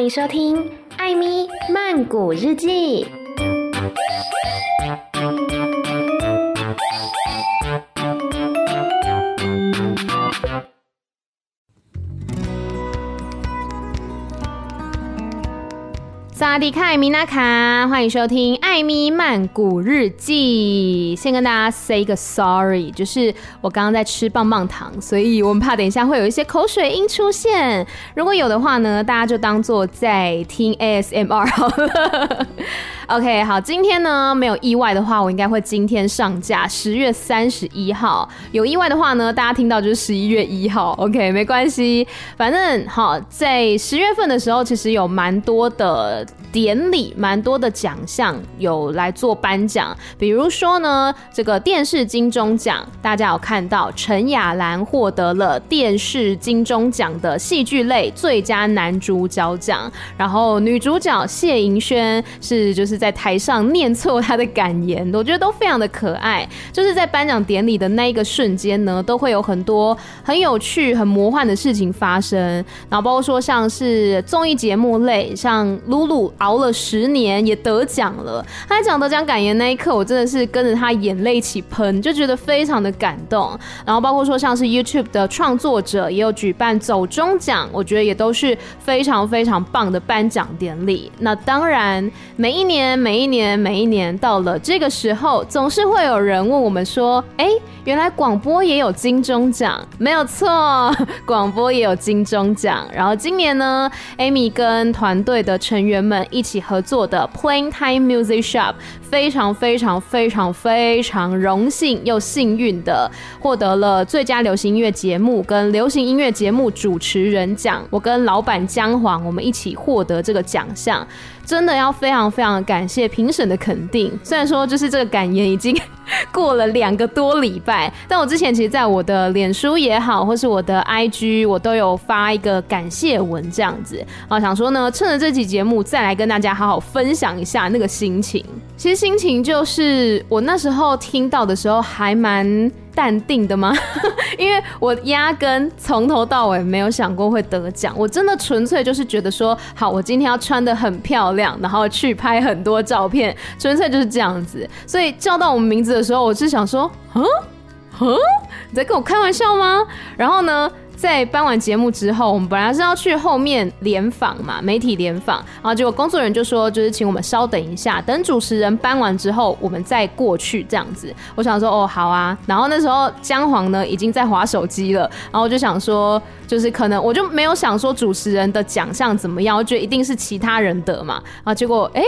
欢迎收听《艾咪曼谷日记》。萨迪卡米娜卡，欢迎收听《艾米曼谷日记》。先跟大家 say 个 sorry，就是我刚刚在吃棒棒糖，所以我们怕等一下会有一些口水音出现。如果有的话呢，大家就当做在听 ASMR 好了。OK，好，今天呢没有意外的话，我应该会今天上架，十月三十一号。有意外的话呢，大家听到就是十一月一号。OK，没关系，反正好，在十月份的时候，其实有蛮多的典礼，蛮多的奖项有来做颁奖。比如说呢，这个电视金钟奖，大家有看到陈雅兰获得了电视金钟奖的戏剧类最佳男主角奖，然后女主角谢盈萱是就是。在台上念错她的感言，我觉得都非常的可爱。就是在颁奖典礼的那一个瞬间呢，都会有很多很有趣、很魔幻的事情发生。然后包括说像是综艺节目类，像露露熬了十年也得奖了。他讲得奖感言那一刻，我真的是跟着他眼泪一起喷，就觉得非常的感动。然后包括说像是 YouTube 的创作者也有举办走钟奖，我觉得也都是非常非常棒的颁奖典礼。那当然每一年。每一年，每一年到了这个时候，总是会有人问我们说：“哎，原来广播也有金钟奖？”没有错，广播也有金钟奖。然后今年呢，Amy 跟团队的成员们一起合作的 Playing Time Music Shop，非常非常非常非常荣幸又幸运的获得了最佳流行音乐节目跟流行音乐节目主持人奖。我跟老板姜黄，我们一起获得这个奖项。真的要非常非常感谢评审的肯定，虽然说就是这个感言已经过了两个多礼拜，但我之前其实在我的脸书也好，或是我的 IG，我都有发一个感谢文这样子啊，想说呢，趁着这期节目再来跟大家好好分享一下那个心情。其实心情就是我那时候听到的时候还蛮。淡定的吗？因为我压根从头到尾没有想过会得奖，我真的纯粹就是觉得说，好，我今天要穿得很漂亮，然后去拍很多照片，纯粹就是这样子。所以叫到我们名字的时候，我是想说，嗯，嗯，你在跟我开玩笑吗？然后呢？在颁完节目之后，我们本来是要去后面联访嘛，媒体联访，然后结果工作人员就说，就是请我们稍等一下，等主持人颁完之后，我们再过去这样子。我想说，哦，好啊。然后那时候姜黄呢已经在划手机了，然后我就想说，就是可能我就没有想说主持人的奖项怎么样，我觉得一定是其他人得嘛。然后结果，哎。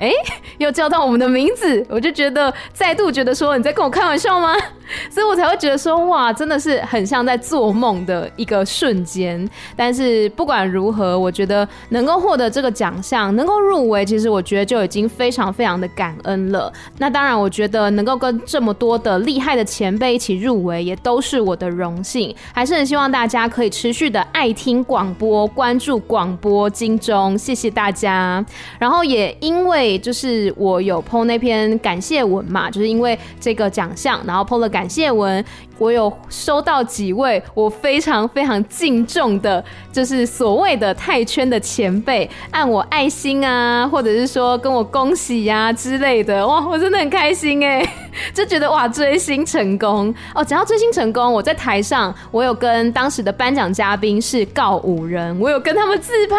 哎、又叫到我们的名字，我就觉得再度觉得说，你在跟我开玩笑吗？所以我才会觉得说，哇，真的是很像在做梦的一个瞬间。但是不管如何，我觉得能够获得这个奖项，能够入围，其实我觉得就已经非常非常的感恩了。那当然，我觉得能够跟这么多的厉害的前辈一起入围，也都是我的荣幸。还是很希望大家可以持续的爱听广播，关注广播金钟，谢谢大家。然后也因为。就是我有 po 那篇感谢文嘛，就是因为这个奖项，然后 po 了感谢文。我有收到几位我非常非常敬重的，就是所谓的泰圈的前辈，按我爱心啊，或者是说跟我恭喜呀、之类的，哇，我真的很开心哎，就觉得哇，追星成功哦。只要追星成功，我在台上，我有跟当时的颁奖嘉宾是告五人，我有跟他们自拍，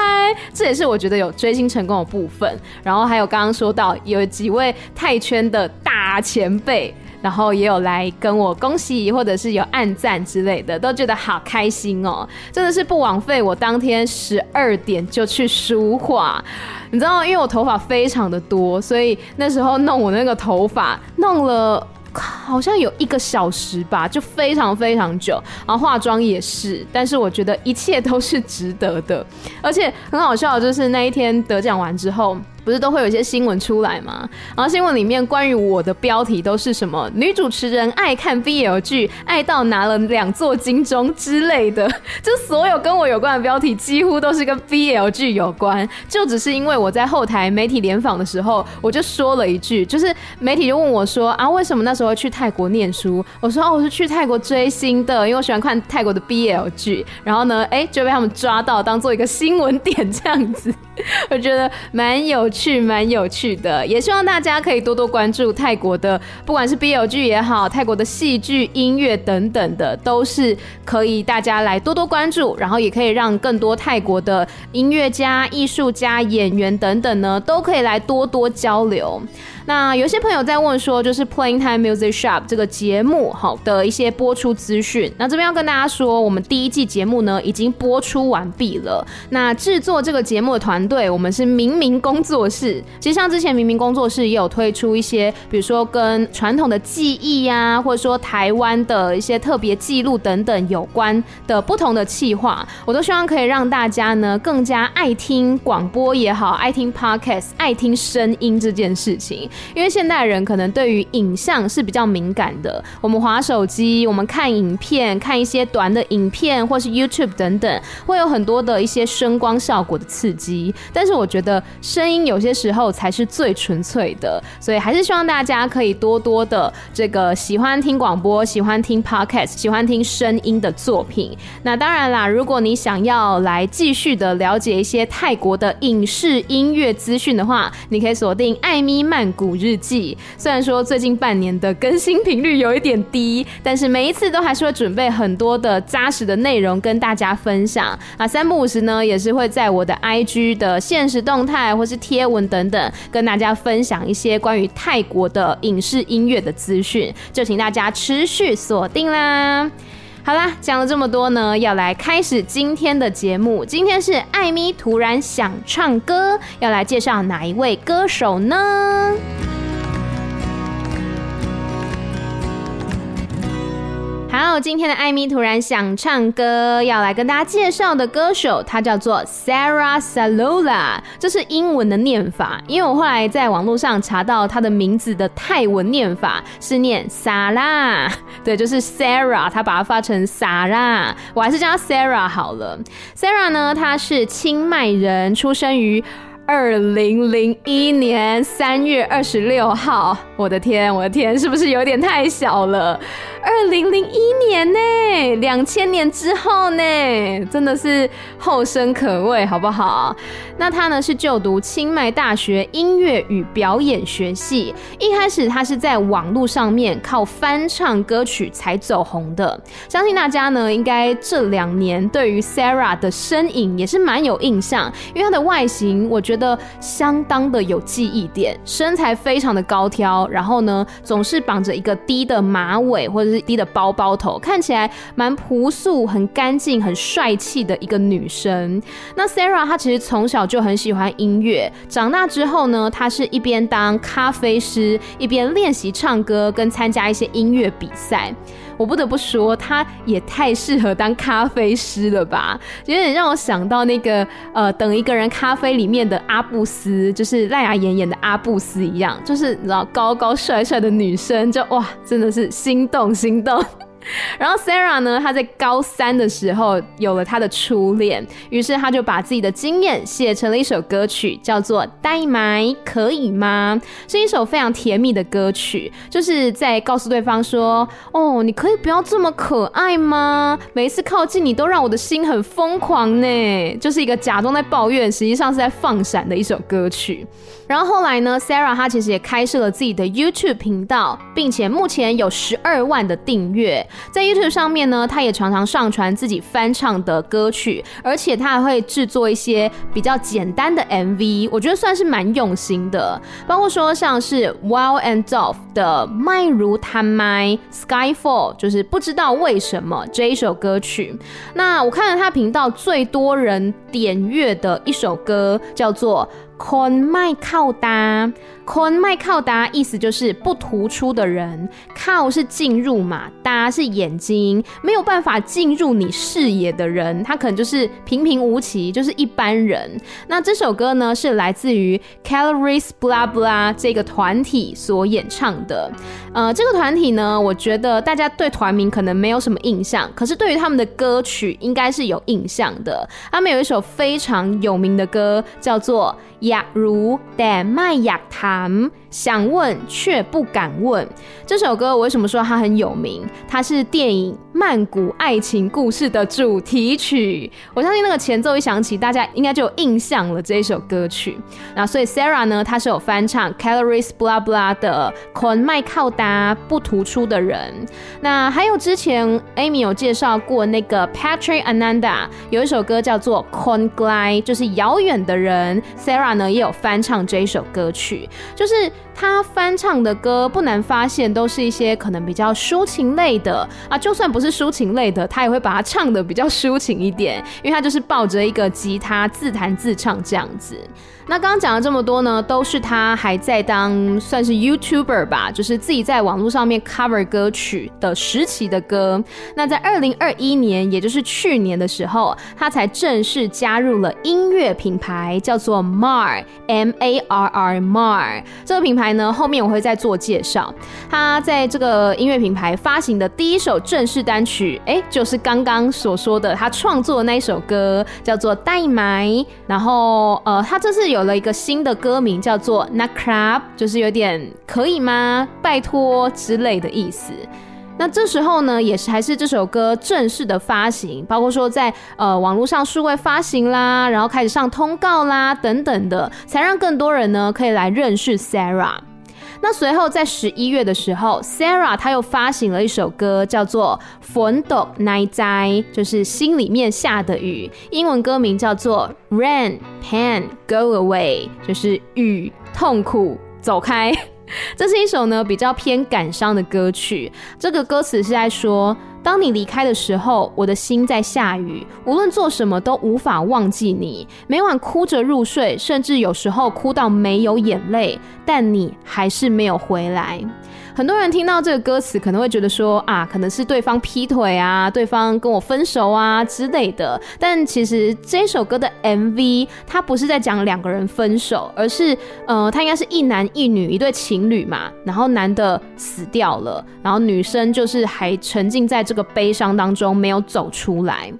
这也是我觉得有追星成功的部分。然后还有刚刚说到有几位泰圈的大前辈。然后也有来跟我恭喜，或者是有按赞之类的，都觉得好开心哦！真的是不枉费我当天十二点就去梳化。你知道，因为我头发非常的多，所以那时候弄我那个头发弄了好像有一个小时吧，就非常非常久。然后化妆也是，但是我觉得一切都是值得的。而且很好笑的就是那一天得奖完之后。不是都会有一些新闻出来吗？然后新闻里面关于我的标题都是什么女主持人爱看 BL 剧，爱到拿了两座金钟之类的，就所有跟我有关的标题几乎都是跟 BL 剧有关。就只是因为我在后台媒体联访的时候，我就说了一句，就是媒体就问我说啊，为什么那时候去泰国念书？我说哦，我是去泰国追星的，因为我喜欢看泰国的 BL 剧。然后呢，哎，就被他们抓到，当做一个新闻点这样子。我觉得蛮有趣，蛮有趣的，也希望大家可以多多关注泰国的，不管是 BL 剧也好，泰国的戏剧、音乐等等的，都是可以大家来多多关注，然后也可以让更多泰国的音乐家、艺术家、演员等等呢，都可以来多多交流。那有些朋友在问说，就是 Playing Time Music Shop 这个节目好的一些播出资讯。那这边要跟大家说，我们第一季节目呢已经播出完毕了。那制作这个节目的团队，我们是明明工作室。其实像之前明明工作室也有推出一些，比如说跟传统的记忆呀，或者说台湾的一些特别记录等等有关的不同的企划，我都希望可以让大家呢更加爱听广播也好，爱听 Podcast，爱听声音这件事情。因为现代人可能对于影像是比较敏感的，我们滑手机，我们看影片，看一些短的影片，或是 YouTube 等等，会有很多的一些声光效果的刺激。但是我觉得声音有些时候才是最纯粹的，所以还是希望大家可以多多的这个喜欢听广播，喜欢听 Podcast，喜欢听声音的作品。那当然啦，如果你想要来继续的了解一些泰国的影视音乐资讯的话，你可以锁定艾咪曼日记，虽然说最近半年的更新频率有一点低，但是每一次都还是会准备很多的扎实的内容跟大家分享啊。三不五时呢，也是会在我的 IG 的现实动态或是贴文等等，跟大家分享一些关于泰国的影视音乐的资讯，就请大家持续锁定啦。好啦，讲了这么多呢，要来开始今天的节目。今天是艾咪突然想唱歌，要来介绍哪一位歌手呢？好，今天的艾米突然想唱歌，要来跟大家介绍的歌手，他叫做 Sarah Salola，这是英文的念法。因为我后来在网络上查到他的名字的泰文念法是念 Sarah，对，就是 Sarah，他把它发成 Sarah，我还是叫他 Sarah 好了。Sarah 呢，他是清迈人，出生于二零零一年三月二十六号。我的天，我的天，是不是有点太小了？二零零一年呢，两千年之后呢，真的是后生可畏，好不好？那他呢是就读清迈大学音乐与表演学系，一开始他是在网络上面靠翻唱歌曲才走红的。相信大家呢，应该这两年对于 Sarah 的身影也是蛮有印象，因为她的外形我觉得相当的有记忆点，身材非常的高挑，然后呢总是绑着一个低的马尾或者是。低的包包头，看起来蛮朴素、很干净、很帅气的一个女生。那 Sarah 她其实从小就很喜欢音乐，长大之后呢，她是一边当咖啡师，一边练习唱歌跟参加一些音乐比赛。我不得不说，他也太适合当咖啡师了吧？有点让我想到那个呃，等一个人咖啡里面的阿布斯，就是赖雅妍演的阿布斯一样，就是你知道高高帅帅的女生，就哇，真的是心动心动。然后 Sarah 呢，她在高三的时候有了她的初恋，于是她就把自己的经验写成了一首歌曲，叫做《呆埋可以吗》，是一首非常甜蜜的歌曲，就是在告诉对方说：“哦，你可以不要这么可爱吗？每一次靠近你都让我的心很疯狂呢。”就是一个假装在抱怨，实际上是在放闪的一首歌曲。然后后来呢，Sarah 她其实也开设了自己的 YouTube 频道，并且目前有十二万的订阅。在 YouTube 上面呢，她也常常上传自己翻唱的歌曲，而且她还会制作一些比较简单的 MV，我觉得算是蛮用心的。包括说像是 Wild and Dolph 的《迈如他麦》，Skyfall 就是不知道为什么这一首歌曲。那我看了他频道最多人点阅的一首歌叫做。 คนไม่เข้าตา。Con 麦靠达，意思就是不突出的人。靠是进入嘛，哒是眼睛，没有办法进入你视野的人，他可能就是平平无奇，就是一般人。那这首歌呢，是来自于 Calories Bla Bla 这个团体所演唱的。呃，这个团体呢，我觉得大家对团名可能没有什么印象，可是对于他们的歌曲应该是有印象的。他们有一首非常有名的歌，叫做《雅如但麦雅他》。想问却不敢问。这首歌为什么说它很有名？它是电影曼谷爱情故事》的主题曲。我相信那个前奏一响起，大家应该就有印象了这一首歌曲。那所以 Sarah 呢，她是有翻唱 Calories Blah Blah 的 Con 麦靠达不突出的人。那还有之前 Amy 有介绍过那个 Patrick Ananda 有一首歌叫做 Kon Glai，就是遥远的人。Sarah 呢也有翻唱这一首歌曲。就是他翻唱的歌，不难发现都是一些可能比较抒情类的啊，就算不是抒情类的，他也会把它唱的比较抒情一点，因为他就是抱着一个吉他自弹自唱这样子。那刚刚讲了这么多呢，都是他还在当算是 YouTuber 吧，就是自己在网络上面 cover 歌曲的时期的歌。那在二零二一年，也就是去年的时候，他才正式加入了音乐品牌，叫做 Mar M A R R Mar。这个品牌呢，后面我会再做介绍。他在这个音乐品牌发行的第一首正式单曲，哎，就是刚刚所说的他创作的那一首歌，叫做《代买》。然后，呃，他这次。有有了一个新的歌名，叫做 Nakrab，就是有点可以吗？拜托之类的意思。那这时候呢，也是还是这首歌正式的发行，包括说在呃网络上数位发行啦，然后开始上通告啦等等的，才让更多人呢可以来认识 Sarah。那随后在十一月的时候 sarah 她又发行了一首歌叫做 fond night 就是心里面下的雨英文歌名叫做 rain pain go away 就是雨痛苦走开。这是一首呢比较偏感伤的歌曲。这个歌词是在说当你离开的时候，我的心在下雨，无论做什么都无法忘记你。每晚哭着入睡，甚至有时候哭到没有眼泪，但你还是没有回来。很多人听到这个歌词，可能会觉得说啊，可能是对方劈腿啊，对方跟我分手啊之类的。但其实这首歌的 MV，它不是在讲两个人分手，而是呃，它应该是一男一女一对情侣嘛。然后男的死掉了，然后女生就是还沉浸在这个悲伤当中，没有走出来。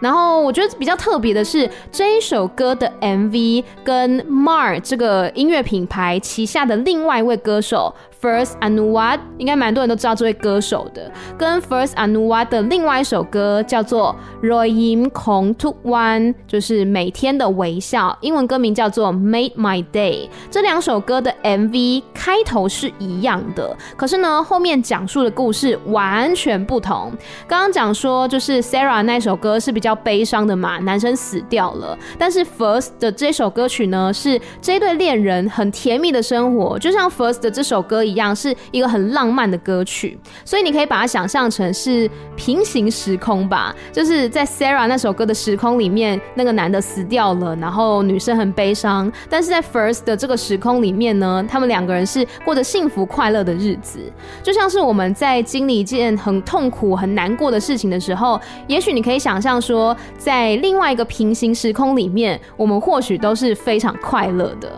然后我觉得比较特别的是，这一首歌的 MV 跟 Mar 这个音乐品牌旗下的另外一位歌手。First Anuwa 应该蛮多人都知道这位歌手的，跟 First Anuwa 的另外一首歌叫做 Royim Kong To One，就是每天的微笑，英文歌名叫做 Made My Day。这两首歌的 MV 开头是一样的，可是呢，后面讲述的故事完全不同。刚刚讲说就是 Sarah 那首歌是比较悲伤的嘛，男生死掉了，但是 First 的这首歌曲呢，是这对恋人很甜蜜的生活，就像 First 的这首歌一样是一个很浪漫的歌曲，所以你可以把它想象成是平行时空吧，就是在 Sarah 那首歌的时空里面，那个男的死掉了，然后女生很悲伤，但是在 First 的这个时空里面呢，他们两个人是过着幸福快乐的日子，就像是我们在经历一件很痛苦、很难过的事情的时候，也许你可以想象说，在另外一个平行时空里面，我们或许都是非常快乐的。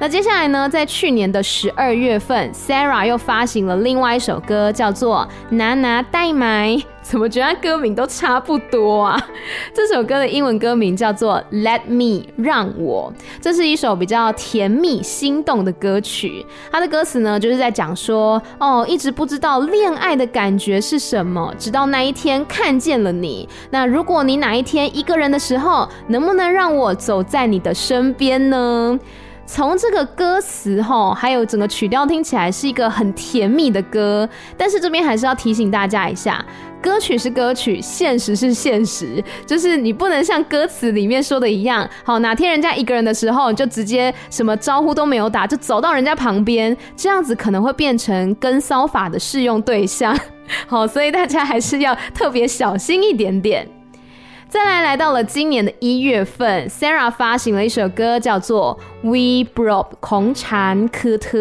那接下来呢，在去年的十二月份，Sarah 又发行了另外一首歌，叫做《拿拿代买》。怎么觉得歌名都差不多啊？这首歌的英文歌名叫做《Let Me》，让我。这是一首比较甜蜜、心动的歌曲。它的歌词呢，就是在讲说，哦，一直不知道恋爱的感觉是什么，直到那一天看见了你。那如果你哪一天一个人的时候，能不能让我走在你的身边呢？从这个歌词齁，还有整个曲调听起来是一个很甜蜜的歌，但是这边还是要提醒大家一下，歌曲是歌曲，现实是现实，就是你不能像歌词里面说的一样，好，哪天人家一个人的时候，你就直接什么招呼都没有打，就走到人家旁边，这样子可能会变成跟骚法的适用对象，好，所以大家还是要特别小心一点点。再来，来到了今年的一月份，Sarah 发行了一首歌，叫做《We Broke 孔产科特》，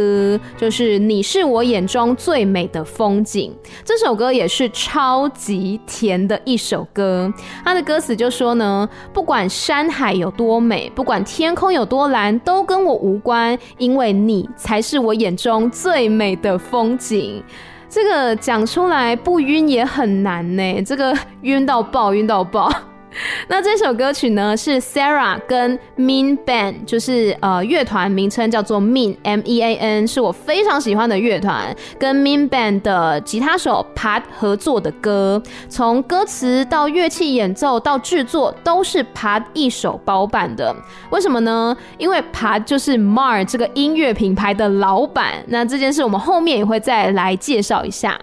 就是你是我眼中最美的风景。这首歌也是超级甜的一首歌。它的歌词就说呢，不管山海有多美，不管天空有多蓝，都跟我无关，因为你才是我眼中最美的风景。这个讲出来不晕也很难呢，这个晕到爆，晕到爆。那这首歌曲呢，是 Sarah 跟 Mean Band，就是呃乐团名称叫做 Mean M E A N，是我非常喜欢的乐团，跟 Mean Band 的吉他手 Pat 合作的歌。从歌词到乐器演奏到制作，都是 Pat 一手包办的。为什么呢？因为 Pat 就是 Mar 这个音乐品牌的老板。那这件事我们后面也会再来介绍一下。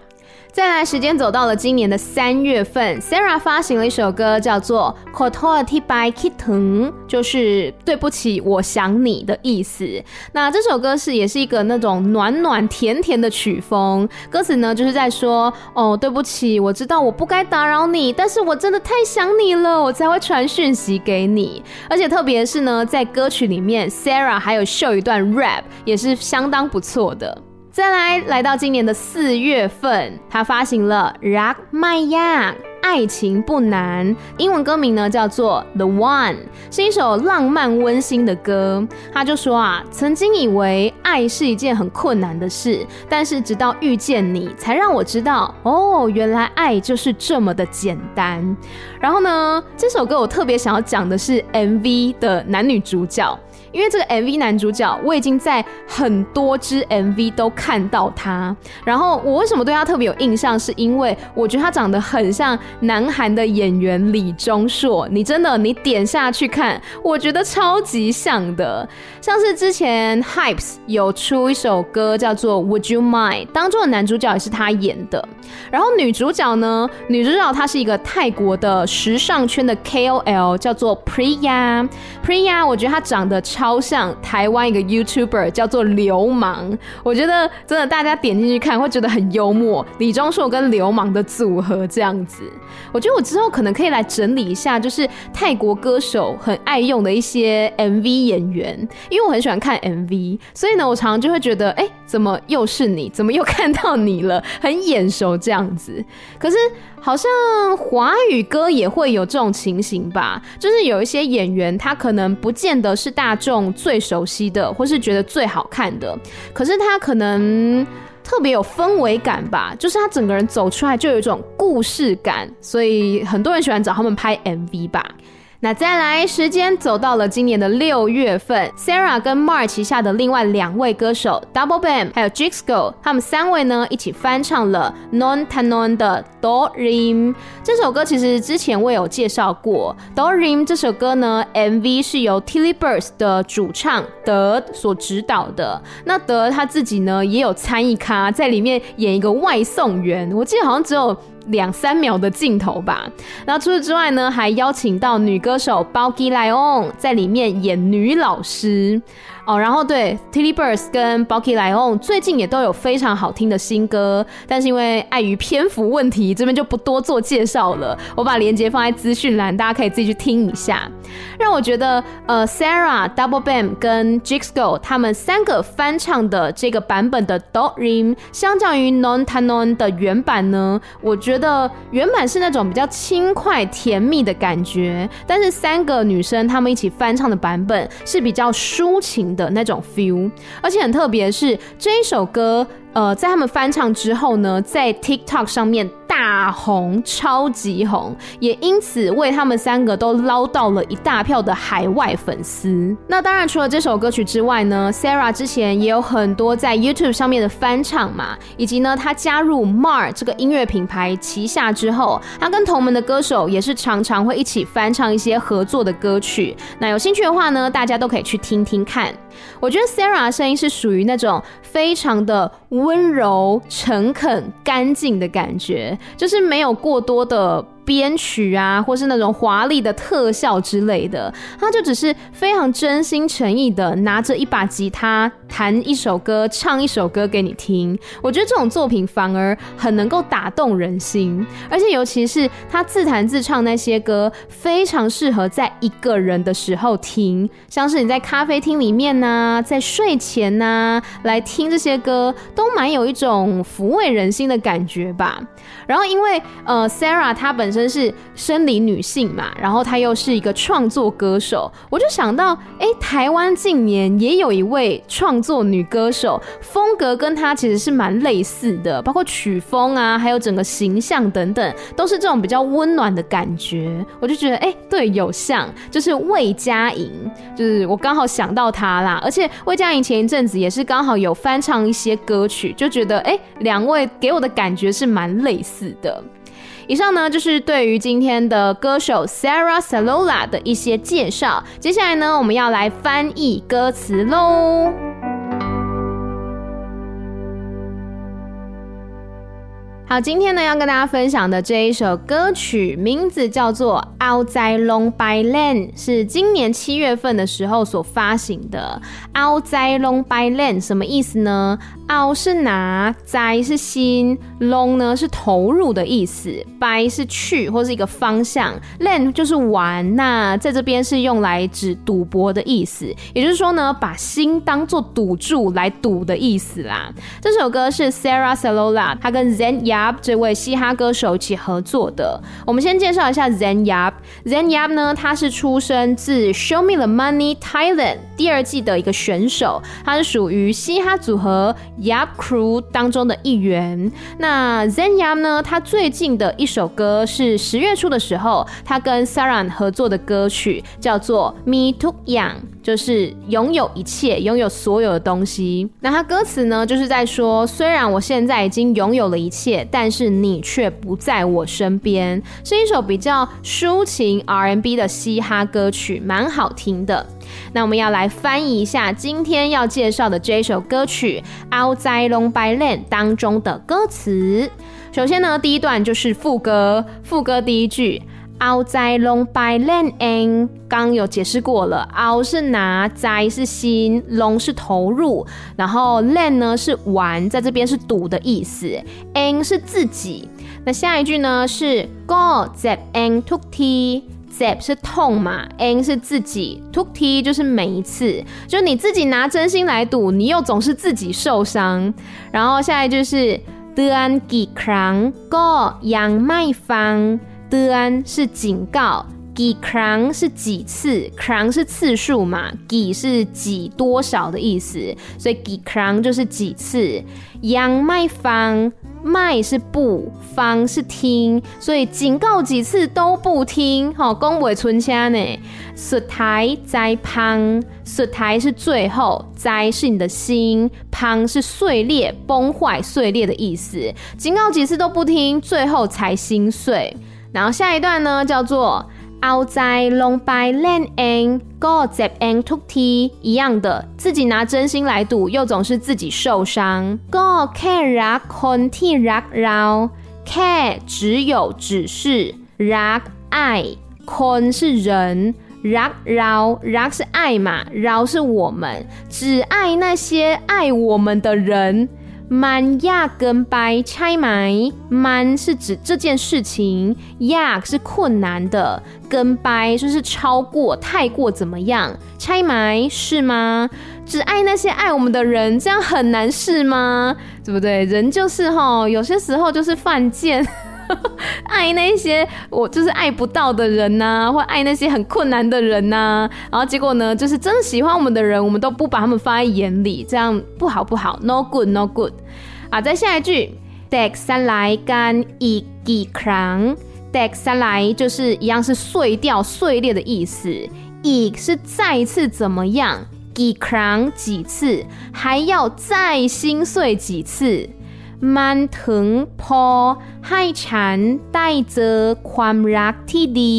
再来，时间走到了今年的三月份，Sarah 发行了一首歌，叫做《Kotoa Tibai Kiteng》，就是对不起，我想你的意思。那这首歌是也是一个那种暖暖甜甜的曲风，歌词呢就是在说，哦，对不起，我知道我不该打扰你，但是我真的太想你了，我才会传讯息给你。而且特别是呢，在歌曲里面，Sarah 还有秀一段 rap，也是相当不错的。再来，来到今年的四月份，他发行了《Rak Maya》，爱情不难。英文歌名呢叫做《The One》，是一首浪漫温馨的歌。他就说啊，曾经以为爱是一件很困难的事，但是直到遇见你，才让我知道，哦，原来爱就是这么的简单。然后呢，这首歌我特别想要讲的是 MV 的男女主角。因为这个 MV 男主角，我已经在很多支 MV 都看到他。然后我为什么对他特别有印象？是因为我觉得他长得很像南韩的演员李钟硕。你真的，你点下去看，我觉得超级像的。像是之前 Hypes 有出一首歌叫做 Would You Mind，当中的男主角也是他演的。然后女主角呢，女主角她是一个泰国的时尚圈的 KOL，叫做 Priya。Priya，我觉得她长得超像台湾一个 YouTuber，叫做流氓。我觉得真的大家点进去看会觉得很幽默，李钟硕跟流氓的组合这样子。我觉得我之后可能可以来整理一下，就是泰国歌手很爱用的一些 MV 演员，因为我很喜欢看 MV，所以呢，我常常就会觉得，哎、怎么又是你？怎么又看到你了？很眼熟这样子。可是好像华语歌也会有这种情形吧？就是有一些演员，他可能不见得是大众最熟悉的，或是觉得最好看的，可是他可能。特别有氛围感吧，就是他整个人走出来就有一种故事感，所以很多人喜欢找他们拍 MV 吧。那再来，时间走到了今年的六月份，Sarah 跟 Mar 旗下的另外两位歌手 Double Bam 还有 Jixgo，他们三位呢一起翻唱了 Non Tanon 的 Do Rim 这首歌。其实之前我有介绍过 Do Rim 这首歌呢，MV 是由 Tilly Birds 的主唱德所指导的。那德他自己呢也有参与咖在里面演一个外送员，我记得好像只有。两三秒的镜头吧。那除此之外呢，还邀请到女歌手 Balki Layon 在里面演女老师。哦，然后对 t i l l y b u r s 跟 Balki Layon 最近也都有非常好听的新歌，但是因为碍于篇幅问题，这边就不多做介绍了。我把链接放在资讯栏，大家可以自己去听一下。让我觉得，呃，Sarah、Double Bam 跟 Jixgo 他们三个翻唱的这个版本的 Do Rim，相较于 Non Tanon 的原版呢，我觉得原版是那种比较轻快甜蜜的感觉，但是三个女生她们一起翻唱的版本是比较抒情的那种 feel，而且很特别是这一首歌，呃，在他们翻唱之后呢，在 TikTok 上面。大红，超级红，也因此为他们三个都捞到了一大票的海外粉丝。那当然，除了这首歌曲之外呢，Sarah 之前也有很多在 YouTube 上面的翻唱嘛，以及呢，她加入 Mar 这个音乐品牌旗下之后，她跟同门的歌手也是常常会一起翻唱一些合作的歌曲。那有兴趣的话呢，大家都可以去听听看。我觉得 Sarah 的声音是属于那种非常的温柔、诚恳、干净的感觉。就是没有过多的编曲啊，或是那种华丽的特效之类的，他就只是非常真心诚意的拿着一把吉他弹一首歌，唱一首歌给你听。我觉得这种作品反而很能够打动人心，而且尤其是他自弹自唱那些歌，非常适合在一个人的时候听，像是你在咖啡厅里面呢、在睡前呢、来听这些歌，都蛮有一种抚慰人心的感觉吧。然后因为呃，Sarah 她本身真是生理女性嘛，然后她又是一个创作歌手，我就想到，哎，台湾近年也有一位创作女歌手，风格跟她其实是蛮类似的，包括曲风啊，还有整个形象等等，都是这种比较温暖的感觉。我就觉得，哎，对，有像，就是魏佳莹，就是我刚好想到她啦。而且魏佳莹前一阵子也是刚好有翻唱一些歌曲，就觉得，哎，两位给我的感觉是蛮类似。的，以上呢就是对于今天的歌手 Sarah Salola 的一些介绍。接下来呢，我们要来翻译歌词喽。好，今天呢要跟大家分享的这一首歌曲名字叫做《Out in Long by Land》，是今年七月份的时候所发行的。Out in Long by Land 什么意思呢？？Out 是拿，在是心，拢呢是投入的意思，，By 是去或是一个方向，，Land 就是玩。那在这边是用来指赌博的意思，也就是说呢，把心当做赌注来赌的意思啦。这首歌是 Sarah Salola，他跟 Zayn Yap 这位嘻哈歌手一起合作的。我们先介绍一下 Zen Yap。Zen Yap 呢，他是出生自 Show Me the Money Thailand 第二季的一个选手，他是属于嘻哈组合。Yap Crew 当中的一员。那 Zen Yap 呢？他最近的一首歌是十月初的时候，他跟 Saran 合作的歌曲，叫做《Me Too Young》，就是拥有一切，拥有所有的东西。那他歌词呢，就是在说，虽然我现在已经拥有了一切，但是你却不在我身边。是一首比较抒情 R&B 的嘻哈歌曲，蛮好听的。那我们要来翻译一下今天要介绍的这首歌曲《Out in the Wildland》当中的歌词。首先呢，第一段就是副歌，副歌第一句“后在拢排练 eng”，刚有解释过了，“后”是拿，“在”是心，“拢”是投入，然后“练”呢是玩，在这边是赌的意思，n 是自己。那下一句呢是 “go zep eng tuk t。Zep 是痛嘛，N 是自己，Tuk T 就是每一次，就你自己拿真心来赌，你又总是自己受伤。然后下一句是 Duan Gi Krang Go Yang Mai Fang 得安是警告，几 crown 是几次 crown 是次数嘛？几是几多少的意思，所以几 crown 就是几次。央卖方卖是不方是听，所以警告几次都不听，好讲袂存腔呢。石台在崩，石台是最后，栽是你的心，崩是碎裂崩坏碎裂的意思。警告几次都不听，最后才心碎。然后下一段呢，叫做。后在拢排练 eng，go zep and tuk ti 一样的，自己拿真心来赌，又总是自己受伤。go care rak kon ti rak rao care 只有只是 rock 爱 kon 是人 rak rao rak 是爱嘛，rao 是我们，只爱那些爱我们的人。Man 亚跟白拆埋，man 是指这件事情，亚是困难的，跟白就是超过、太过怎么样？拆埋是吗？只爱那些爱我们的人，这样很难是吗？对不对？人就是吼，有些时候就是犯贱。爱那些我就是爱不到的人呐、或爱那些很困难的人呐、然后结果呢，就是真的喜欢我们的人，我们都不把他们放在眼里，这样不好不好，no good no good。啊，再下一句，deck 三来干一几ค deck 三来就是一样是碎掉、碎裂的意思，一是再一次怎么样，几ค几次，还要再心碎几次。มันถึงพอให้ฉันได้เจอความรักที่ดี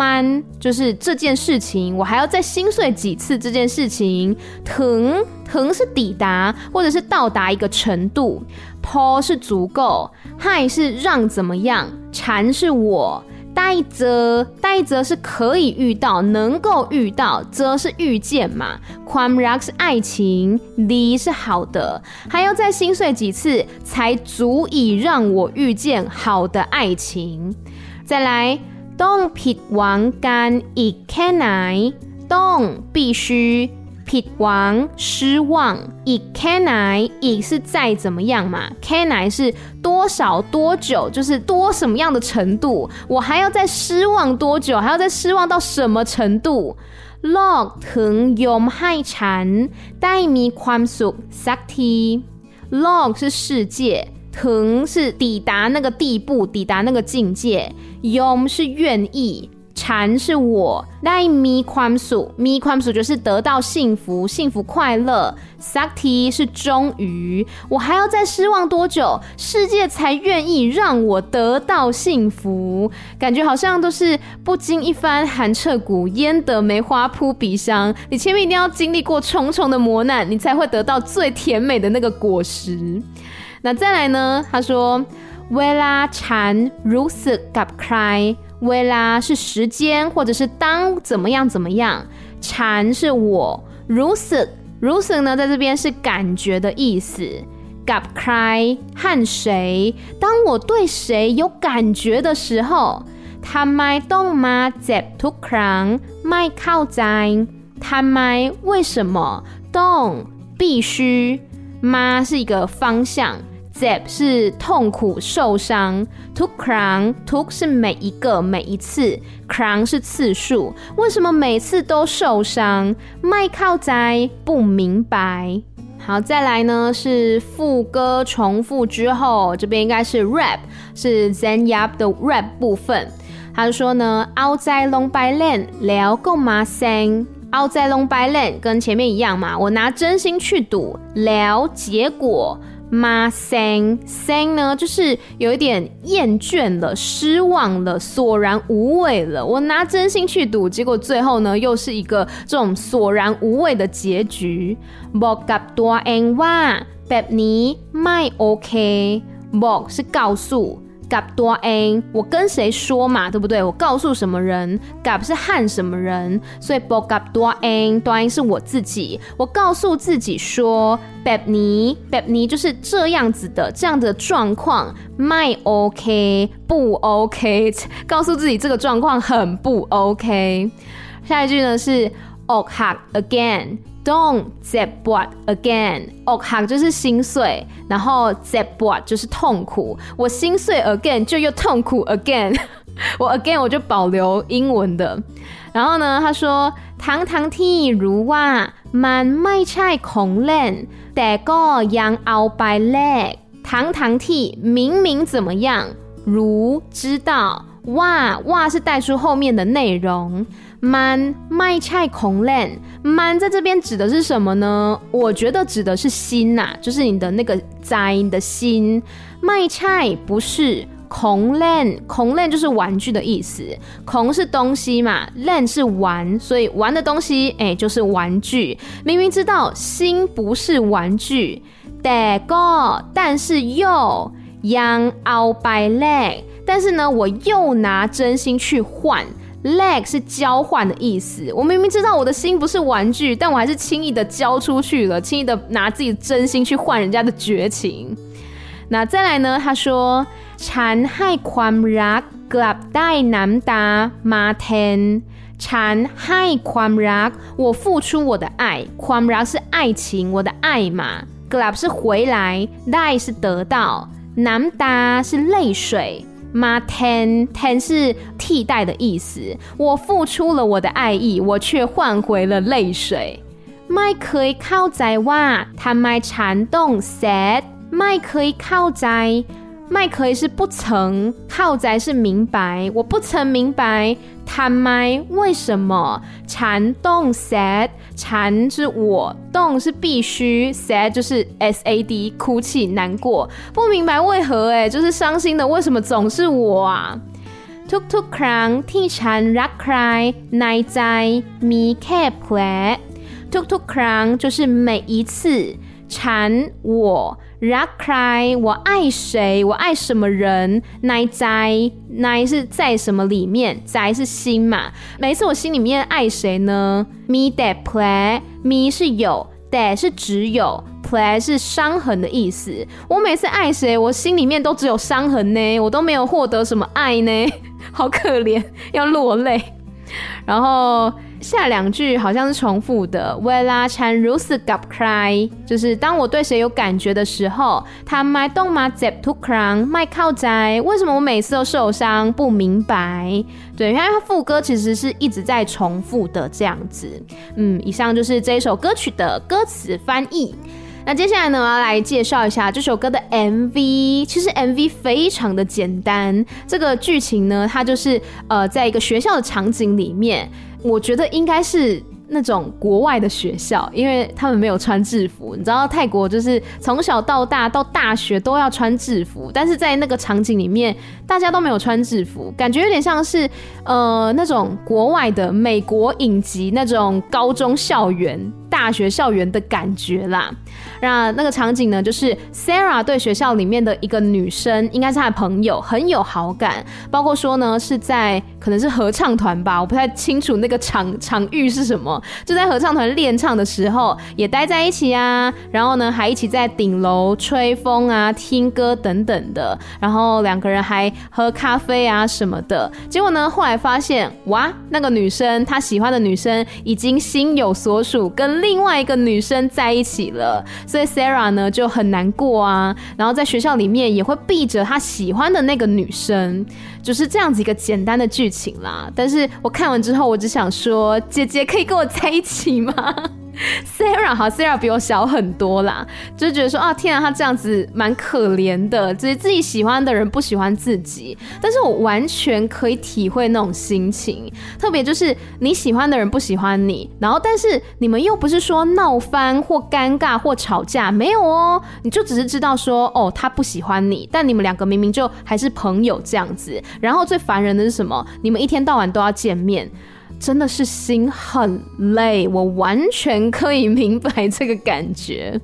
มัน就是这件事情，我还要再心碎几次这件事情。ถึงถึง是抵达或者是到达一个程度，พอ是足够，ให้是让怎么样，ฉัน是我。 带着带着是可以遇到，能够遇到，则是遇见嘛。ความรัก是爱情，ดี是好的，还要再心碎几次，才足以让我遇见好的爱情。再来，ต้องผิดหวังกันอีกแค่ไหน？ต้อง必须。 ผิดหวัง失望，อีกแค่ไหน，อีก是再怎么样嘛，แค่ไหน是多少多久，就是多什么样的程度，我还要再失望多久，还要再失望到什么程度？โลกถึงยอมให้ฉันได้มีความสุขสักที。โลก是世界，ถึง是抵达那个地步，抵达那个境界，ยอม是愿意。 禅是我，那咪宽恕，咪宽恕就是得到幸福，幸福快乐。Sakti 是终于，我还要再失望多久，世界才愿意让我得到幸福？感觉好像都是不经一番寒彻骨，焉得梅花扑鼻香？你前面一定要经历过重重的磨难，你才会得到最甜美的那个果实。那再来呢？他说，微拉禅如此，敢 cry。为啦是时间，或者是当怎么样怎么样。禅是我如此如此呢，在这边是感觉的意思。gap cry 和谁？当我对谁有感觉的时候，他卖动吗？Zap to crown 卖靠在。他卖为什么动？必须吗？是一个方向。J 是痛苦受伤，to crown，to 是每一个每一次，crown 是次数，为什么每次都受伤？麦靠仔不明白。好，再来呢是副歌重复之后，这边应该是 rap，是 Zen Yap 的 rap 部分。他就说呢，奥在龙白练聊够吗？声奥在龙白练跟前面一样嘛，我拿真心去赌，聊结果。嘛生生呢，就是有一点厌倦了、失望了、索然无味了。我拿真心去赌，结果最后呢，又是一个这种索然无味的结局。บอกกับตัวเองว่าแบบนี้ไม่โอเค。บอก是告诉。 gap 多 a，我跟谁说嘛，对不对？我告诉什么人？gap 是和什么人？所以 bo gap 多 a，多 a 是我自己，我告诉自己说 b a b 尼 b a b 尼就是这样子的，这样的状况，my ok 不 ok，告诉自己这个状况很不 ok。下一句呢是 ok again。Don't เจ็บปวด again，อกหัก就是心碎，然后เจ็บปวด就是痛苦。我心碎 again 就又痛苦 again，我 again 我就保留英文的。然后呢，他说ทั้งทั้งที่รู้ว่ามันไม่ใช่ของเล่น，แต่ก็ยังเอาไปแลก。ทั้งทั้งที่明明怎么样，如知道，哇哇是带出后面的内容。 man 卖菜恐冷 man 在这边指的是什么呢？我觉得指的是心呐就是你的那个灾的心。卖菜不是恐冷恐冷就是玩具的意思。穷是东西嘛冷是玩所以玩的东西诶就是玩具。明明知道心不是玩具但国但是又 young out by lag 但是呢我又拿真心去换 Leg 是交换的意思。我明明知道我的心不是玩具，但我还是轻易的交出去了，轻易的拿自己的真心去换人家的绝情。那再来呢？他说：“ฉันให้ความรักกลับได้น้ำตามาแทน。ฉันให้ความรัก，我付出我的爱。ความรัก是爱情，我的爱嘛。กลับ是回来，ได้是得到，น้ำตา是泪水。” 马 ten ten 是替代的意思。我付出了我的爱意，我却换回了泪水。麦可以靠在哇，他麦缠动 said，麦可以靠在，麦可以是不曾，靠在是明白，我不曾明白。坦麦为什么？蚕动 sad，蚕是我，动是必须，sad 就是 s a d 哭泣难过，不明白为何哎，就是伤心的，为什么总是我啊？ทุกทุกครั้งที่ฉันรักใครในใจมีแค่แผลทุกทุกครั้ง就是每一次，ฉัน我。 Rakai，我爱谁？我爱什么人？Nai Zai，Nai 是在什么里面？宅是心嘛？每次我心里面爱谁呢？Me that play，Me 是有，that 是只有，play 是伤痕的意思。我每次爱谁，我心里面都只有伤痕呢，我都没有获得什么爱呢，好可怜，要落泪。然后。下两句好像是重复的，Why la 缠如此 gub cry？就是当我对谁有感觉的时候，他卖动马 zip to crown 卖靠宅。为什么我每次都受伤？不明白。对，因为它副歌其实是一直在重复的这样子。嗯，以上就是这一首歌曲的歌词翻译。那接下来呢，我要来介绍一下这首歌的 MV。其实 MV 非常的简单，这个剧情呢，它就是呃，在一个学校的场景里面。我觉得应该是那种国外的学校，因为他们没有穿制服。你知道泰国就是从小到大到大学都要穿制服，但是在那个场景里面，大家都没有穿制服，感觉有点像是呃那种国外的美国影集那种高中校园。大学校园的感觉啦，那那个场景呢，就是 Sarah 对学校里面的一个女生，应该是她的朋友，很有好感。包括说呢，是在可能是合唱团吧，我不太清楚那个场 场域是什么。就在合唱团练唱的时候，也待在一起啊。然后呢，还一起在顶楼吹风啊、听歌等等的。然后两个人还喝咖啡啊什么的。结果呢，后来发现，哇，那个女生她喜欢的女生已经心有所属，跟另外一个女生在一起了，所以 Sarah 呢就很难过啊，然后在学校里面也会避着他喜欢的那个女生，就是这样子一个简单的剧情啦。但是我看完之后，我只想说，姐姐可以跟我在一起吗 Sarah 好，Sarah 比我小很多啦，就觉得说啊，天啊，他这样子蛮可怜的，自己自己喜欢的人不喜欢自己，但是我完全可以体会那种心情，特别就是你喜欢的人不喜欢你，然后但是你们又不是说闹翻或尴尬或吵架，没有哦，你就只是知道说哦，他不喜欢你，但你们两个明明就还是朋友这样子，然后最烦人的是什么？你们一天到晚都要见面。真的是心很累，我完全可以明白这个感觉。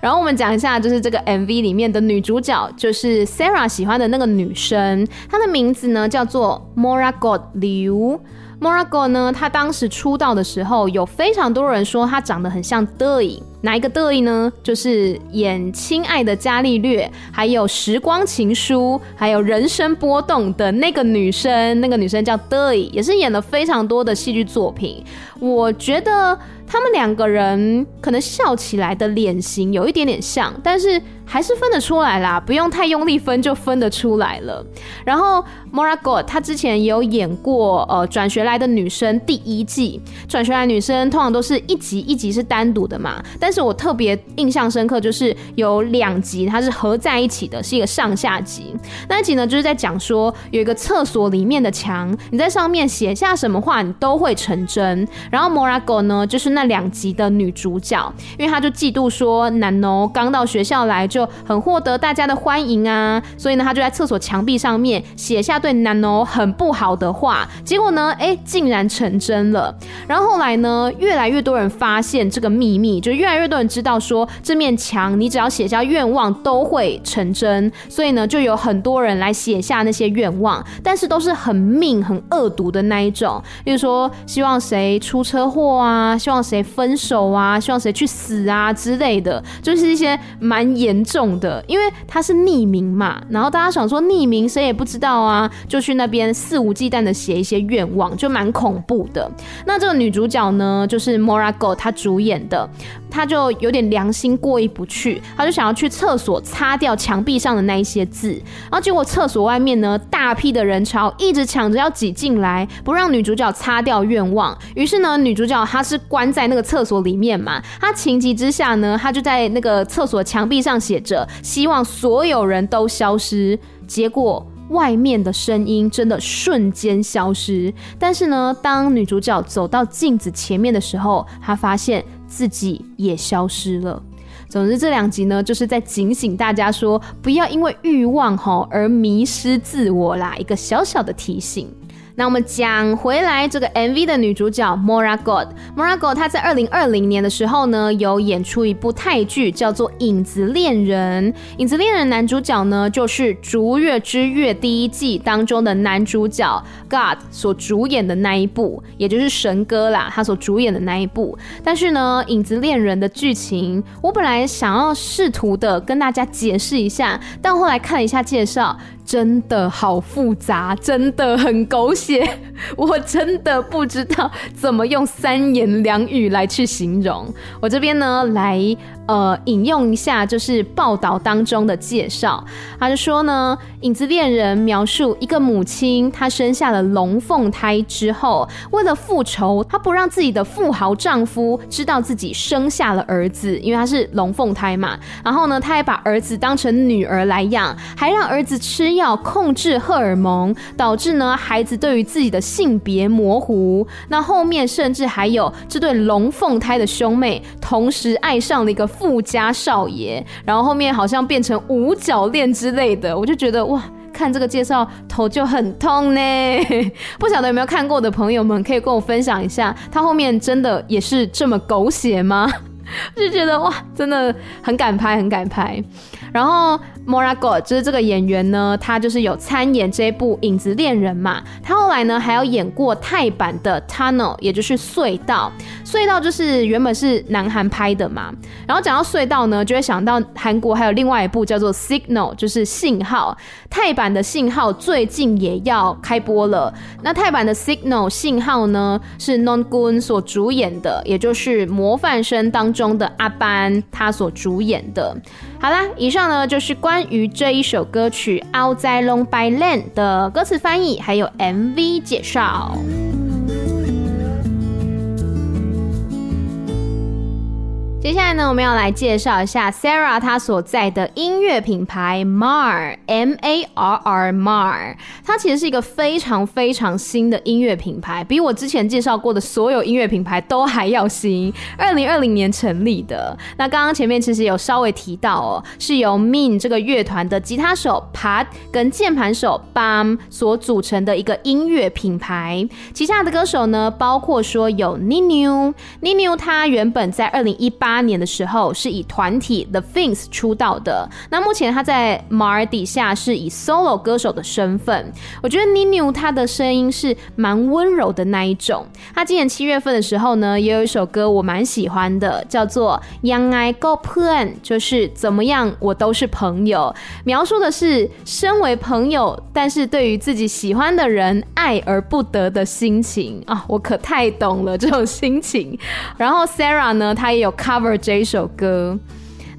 然后我们讲一下，就是这个 MV 里面的女主角，就是 Sarah 喜欢的那个女生，她的名字呢叫做 Mora God Liu。M o r a g o 呢，他当时出道的时候，有非常多人说他长得很像 d e y。哪一个 d e y 呢？就是演《亲爱的伽利略》，还有《时光情书》，还有《人生波动》的那个女生。那个女生叫 d e y 也是演了非常多的戏剧作品。我觉得他们两个人可能笑起来的脸型有一点点像，但是还是分得出来啦，不用太用力分就分得出来了。然后 Moragot 她之前也有演过呃转学来的女生第一季，转学来的女生通常都是一集一集是单独的嘛，但是我特别印象深刻就是有两集它是合在一起的，是一个上下集。那一集呢就是在讲说有一个厕所里面的墙，你在上面写下什么话，你都会成真。然后 m o r a g o 呢，就是那两集的女主角，因为她就嫉妒说 Nano 刚到学校来就很获得大家的欢迎啊，所以呢，她就在厕所墙壁上面写下对 Nano 很不好的话，结果呢，哎，竟然成真了。然后后来呢，越来越多人发现这个秘密，就越来越多人知道说这面墙你只要写下愿望都会成真，所以呢，就有很多人来写下那些愿望，但是都是很命很恶毒的那一种，比如说希望谁。出车祸啊，希望谁分手啊，希望谁去死啊之类的，就是一些蛮严重的，因为他是匿名嘛，然后大家想说匿名谁也不知道啊，就去那边肆无忌惮的写一些愿望，就蛮恐怖的。那这个女主角呢，就是 Morago 她主演的，她就有点良心过意不去，她就想要去厕所擦掉墙壁上的那一些字，然后结果厕所外面呢，大批的人潮一直抢着要挤进来，不让女主角擦掉愿望，于是呢。女主角她是关在那个厕所里面嘛，她情急之下呢，她就在那个厕所墙壁上写写着希望所有人都消失，结果外面的声音真的瞬间消失。但是呢，当女主角走到镜子前面的时候，她发现自己也消失了。总之，这两集呢，就是在警醒大家说，不要因为欲望吼而迷失自我啦，一个小小的提醒。那我们讲回来，这个 MV 的女主角 Mora God，Mora God 她在二零二零年的时候呢，有演出一部泰剧，叫做《影子恋人》。《影子恋人》男主角呢，就是《逐月之月》第一季当中的男主角 God 所主演的那一部，也就是神哥啦，他所主演的那一部。但是呢，《影子恋人》的剧情，我本来想要试图的跟大家解释一下，但后来看了一下介绍。真的好复杂，真的很狗血，我真的不知道怎么用三言两语来去形容。我这边呢，来。呃，引用一下就是报道当中的介绍，他就说呢，《影子恋人》描述一个母亲，她生下了龙凤胎之后，为了复仇，她不让自己的富豪丈夫知道自己生下了儿子，因为他是龙凤胎嘛。然后呢，她还把儿子当成女儿来养，还让儿子吃药控制荷尔蒙，导致呢孩子对于自己的性别模糊。那后面甚至还有这对龙凤胎的兄妹同时爱上了一个。富家少爷，然后后面好像变成五角恋之类的，我就觉得哇，看这个介绍头就很痛呢。不晓得有没有看过的朋友们，可以跟我分享一下，他后面真的也是这么狗血吗？就觉得哇，真的很敢拍，很敢拍。然后 Mora God 就是这个演员呢，他就是有参演这部《影子恋人》嘛。他后来呢还有演过泰版的《Tunnel》，也就是隧道。隧道就是原本是南韩拍的嘛。然后讲到隧道呢，就会想到韩国还有另外一部叫做《Signal》，就是信号。泰版的信号最近也要开播了。那泰版的《Signal》信号呢，是 Nonggun 所主演的，也就是模范生当中的阿班他所主演的。好啦，以上呢就是关于这一首歌曲《Outside Long by Land》的歌词翻译，还有 MV 介绍。接下来呢，我们要来介绍一下 Sarah 她所在的音乐品牌 Mar M A R R Mar。它其实是一个非常非常新的音乐品牌，比我之前介绍过的所有音乐品牌都还要新。二零二零年成立的。那刚刚前面其实有稍微提到哦，是由 Min 这个乐团的吉他手 Pat 跟键盘手 Bam 所组成的一个音乐品牌。旗下的歌手呢，包括说有 Ninu，Ninu 他原本在二零一八。八年的时候是以团体 The Things 出道的，那目前他在 Mar 底下是以 solo 歌手的身份。我觉得 Ninu 他的声音是蛮温柔的那一种。他今年七月份的时候呢，也有一首歌我蛮喜欢的，叫做《Young I Go Plan》，就是怎么样我都是朋友，描述的是身为朋友，但是对于自己喜欢的人爱而不得的心情啊，我可太懂了这种心情。然后 Sarah 呢，她也有 cover。这一首歌，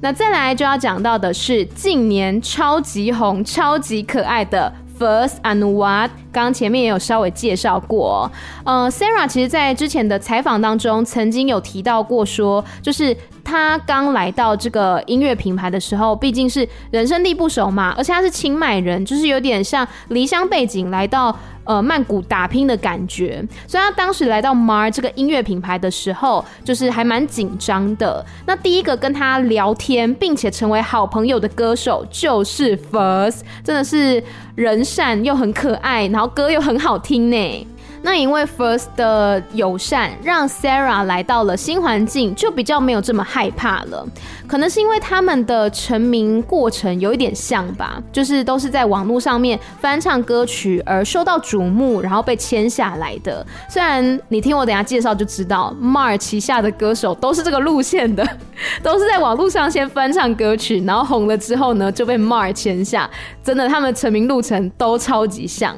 那再来就要讲到的是近年超级红、超级可爱的 First Anuwadh，刚刚前面也有稍微介绍过。呃，Sarah 其实在之前的采访当中曾经有提到过，说就是他刚来到这个音乐品牌的时候，毕竟是人生地不熟嘛，而且他是清迈人，就是有点像离乡背景来到。呃，曼谷打拼的感觉，所以他当时来到 Mar 这个音乐品牌的时候，就是还蛮紧张的。那第一个跟他聊天，并且成为好朋友的歌手就是 First，真的是人善又很可爱，然后歌又很好听呢。那因为 First 的友善，让 Sarah 来到了新环境就比较没有这么害怕了。可能是因为他们的成名过程有一点像吧，就是都是在网络上面翻唱歌曲而受到瞩目，然后被签下来的。虽然你听我等下介绍就知道，Mar 旗下的歌手都是这个路线的，都是在网络上先翻唱歌曲，然后红了之后呢就被 Mar 签下。真的，他们成名路程都超级像。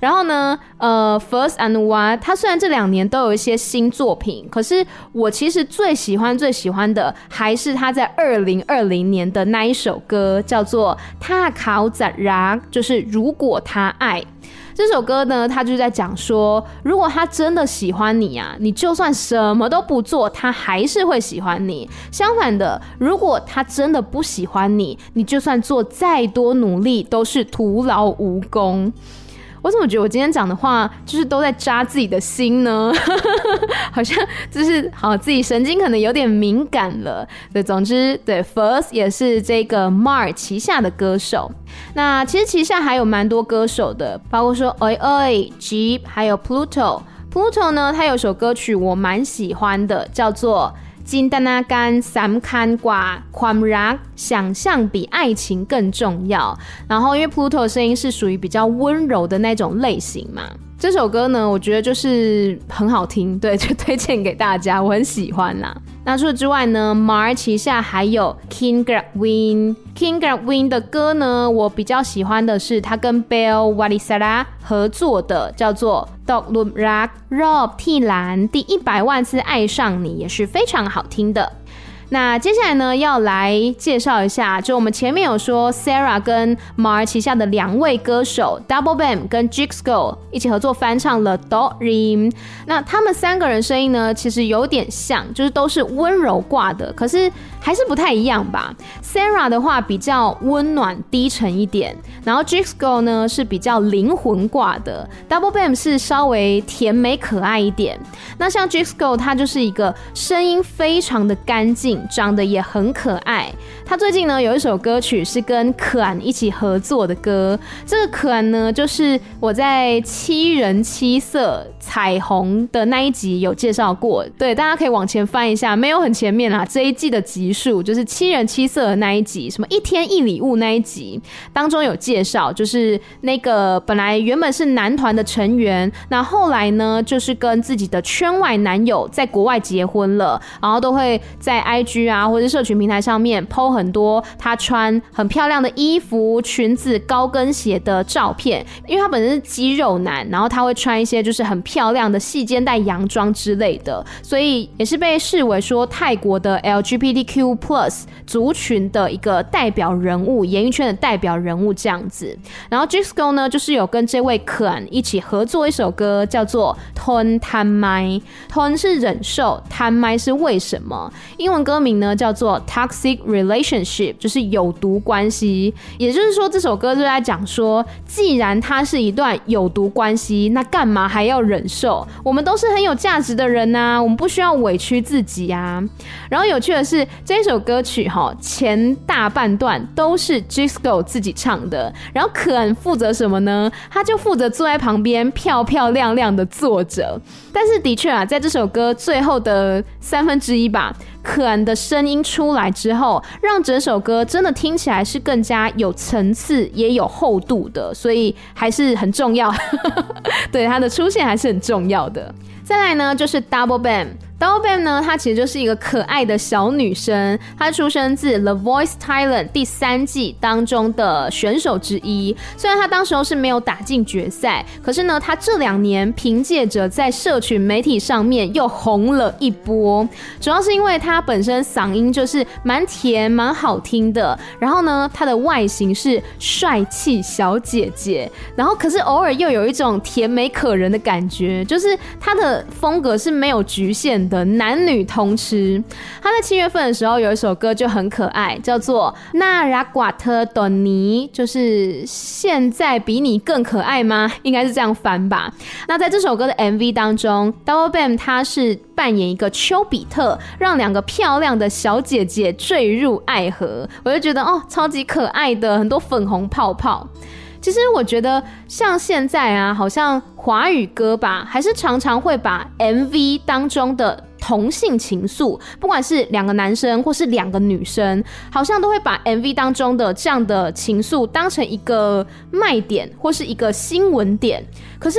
然后呢，呃，First Anuwadh，他虽然这两年都有一些新作品，可是我其实最喜欢最喜欢的还是他在二零二零年的那一首歌，叫做《他考扎拉》，就是如果他爱。这首歌呢，他就在讲说，如果他真的喜欢你啊，你就算什么都不做，他还是会喜欢你。相反的，如果他真的不喜欢你，你就算做再多努力，都是徒劳无功。我怎么觉得我今天讲的话就是都在扎自己的心呢？好像就是好自己神经可能有点敏感了。对，总之对，First 也是这个 Mar 旗下的歌手。那其实旗下还有蛮多歌手的，包括说 Oi Oi、Jeep，还有 Pluto。Pluto 呢，他有首歌曲我蛮喜欢的，叫做。金丹那干三看挂ความรัก，想象比爱情更重要。然后，因为 Pluto 声音是属于比较温柔的那种类型嘛， 这首歌呢，我觉得就是很好听，对，就推荐给大家，我很喜欢啦。那除此之外呢，Mar 旗下还有 King g r a w i n King g r a w i n 的歌呢，我比较喜欢的是他跟 Bell w a l i s a r a 合作的，叫做《Dog Loop Rock Rob 替兰第一百万次爱上你》，也是非常好听的。那接下来呢，要来介绍一下，就我们前面有说，Sarah 跟 Mar 旗下的两位歌手 Double Bam 跟 Jigsco 一起合作翻唱了 Do Rim。那他们三个人声音呢，其实有点像，就是都是温柔挂的，可是还是不太一样吧。Sarah 的话比较温暖低沉一点，然后 Jixgo 呢是比较灵魂挂的，Double Bam 是稍微甜美可爱一点。那像 Jixgo 他就是一个声音非常的干净。长得也很可爱。他最近呢有一首歌曲是跟可安一起合作的歌。这个可安呢，就是我在七人七色彩虹的那一集有介绍过。对，大家可以往前翻一下，没有很前面啦。这一季的集数就是七人七色的那一集，什么一天一礼物那一集当中有介绍，就是那个本来原本是男团的成员，那后来呢就是跟自己的圈外男友在国外结婚了，然后都会在 IG。啊，或者社群平台上面 po 很多他穿很漂亮的衣服、裙子、高跟鞋的照片，因为他本身是肌肉男，然后他会穿一些就是很漂亮的细肩带洋装之类的，所以也是被视为说泰国的 LGBTQ plus 族群的一个代表人物，演艺圈的代表人物这样子。然后 Jisco 呢，就是有跟这位可恩一起合作一首歌，叫做 Ton Tham Mai，Ton 是忍受，Tham Mai 是为什么？英文。歌名呢叫做 Toxic Relationship，就是有毒关系。也就是说，这首歌就在讲说，既然它是一段有毒关系，那干嘛还要忍受？我们都是很有价值的人呐、啊，我们不需要委屈自己啊。然后有趣的是，这首歌曲哈前大半段都是 Jisco 自己唱的，然后可恩负责什么呢？他就负责坐在旁边漂漂亮亮的坐着。但是的确啊，在这首歌最后的三分之一吧。可恩的声音出来之后，让整首歌真的听起来是更加有层次，也有厚度的，所以还是很重要。对，它的出现还是很重要的。再来呢，就是 Double Bam。Dolby 呢，她其实就是一个可爱的小女生，她出生自 The Voice Thailand 第三季当中的选手之一。虽然她当时候是没有打进决赛，可是呢，她这两年凭借着在社群媒体上面又红了一波。主要是因为她本身嗓音就是蛮甜、蛮好听的，然后呢，她的外形是帅气小姐姐，然后可是偶尔又有一种甜美可人的感觉，就是她的风格是没有局限的。的男女通吃，他在七月份的时候有一首歌就很可爱，叫做《那拉瓜特多尼》，就是现在比你更可爱吗？应该是这样翻吧。那在这首歌的 MV 当中，Double Bam 他是扮演一个丘比特，让两个漂亮的小姐姐坠入爱河，我就觉得哦，超级可爱的，很多粉红泡泡。其实我觉得，像现在啊，好像华语歌吧，还是常常会把 MV 当中的同性情愫，不管是两个男生或是两个女生，好像都会把 MV 当中的这样的情愫当成一个卖点或是一个新闻点。可是。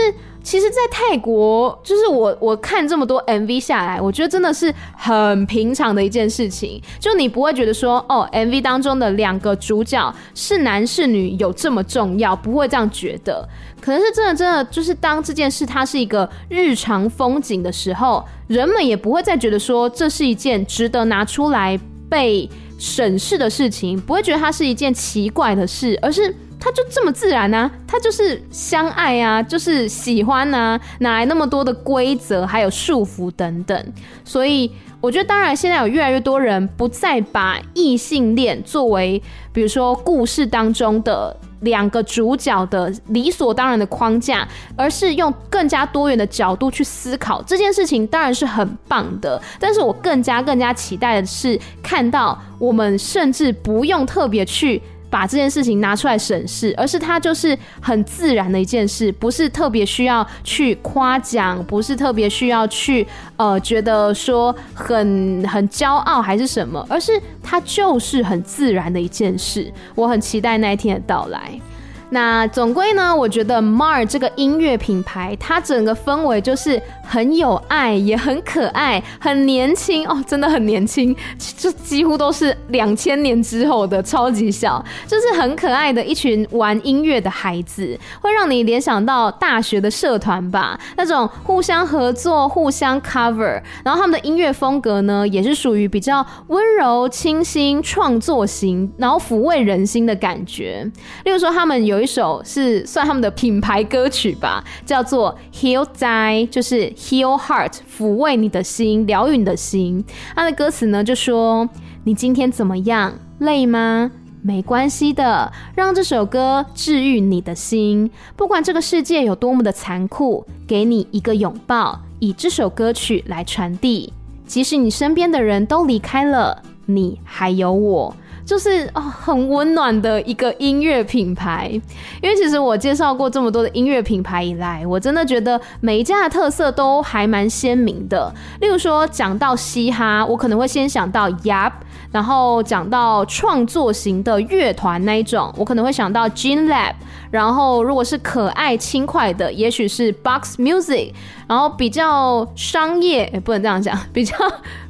其实，在泰国，就是我我看这么多 MV 下来，我觉得真的是很平常的一件事情。就你不会觉得说，哦，MV 当中的两个主角是男是女有这么重要，不会这样觉得。可能是真的，真的就是当这件事它是一个日常风景的时候，人们也不会再觉得说这是一件值得拿出来被审视的事情，不会觉得它是一件奇怪的事，而是。他就这么自然啊，他就是相爱啊，就是喜欢啊，哪来那么多的规则还有束缚等等？所以我觉得，当然现在有越来越多人不再把异性恋作为，比如说故事当中的。两个主角的理所当然的框架，而是用更加多元的角度去思考这件事情，当然是很棒的。但是我更加更加期待的是，看到我们甚至不用特别去。把这件事情拿出来审视，而是它就是很自然的一件事，不是特别需要去夸奖，不是特别需要去呃觉得说很很骄傲还是什么，而是它就是很自然的一件事。我很期待那一天的到来。那总归呢，我觉得 Mar 这个音乐品牌，它整个氛围就是很有爱，也很可爱，很年轻哦，真的很年轻，就几乎都是两千年之后的超级小，就是很可爱的一群玩音乐的孩子，会让你联想到大学的社团吧，那种互相合作、互相 cover，然后他们的音乐风格呢，也是属于比较温柔、清新、创作型，然后抚慰人心的感觉。例如说，他们有。有一首是算他们的品牌歌曲吧，叫做 Heal Die，就是 Heal Heart，抚慰你的心，疗愈你的心。他的歌词呢就说：“你今天怎么样？累吗？没关系的，让这首歌治愈你的心。不管这个世界有多么的残酷，给你一个拥抱，以这首歌曲来传递。即使你身边的人都离开了，你还有我。”就是哦，很温暖的一个音乐品牌。因为其实我介绍过这么多的音乐品牌以来，我真的觉得每一家的特色都还蛮鲜明的。例如说，讲到嘻哈，我可能会先想到 Yap，然后讲到创作型的乐团那一种，我可能会想到 Gene Lab。然后如果是可爱轻快的，也许是 Box Music。然后比较商业，也不能这样讲，比较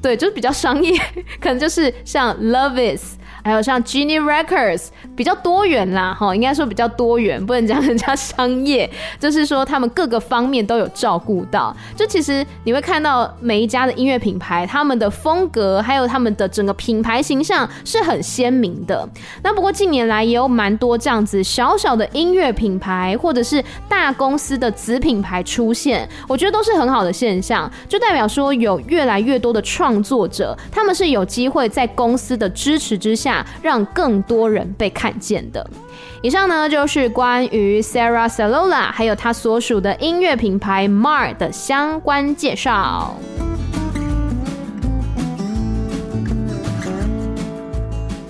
对，就是比较商业，可能就是像 Love Is。还有像 Genie Records 比较多元啦，哈，应该说比较多元，不能讲人家商业，就是说他们各个方面都有照顾到。就其实你会看到每一家的音乐品牌，他们的风格还有他们的整个品牌形象是很鲜明的。那不过近年来也有蛮多这样子小小的音乐品牌，或者是大公司的子品牌出现，我觉得都是很好的现象，就代表说有越来越多的创作者，他们是有机会在公司的支持之下。让更多人被看见的。以上呢，就是关于 Sarah Salola 还有他所属的音乐品牌 Mar 的相关介绍。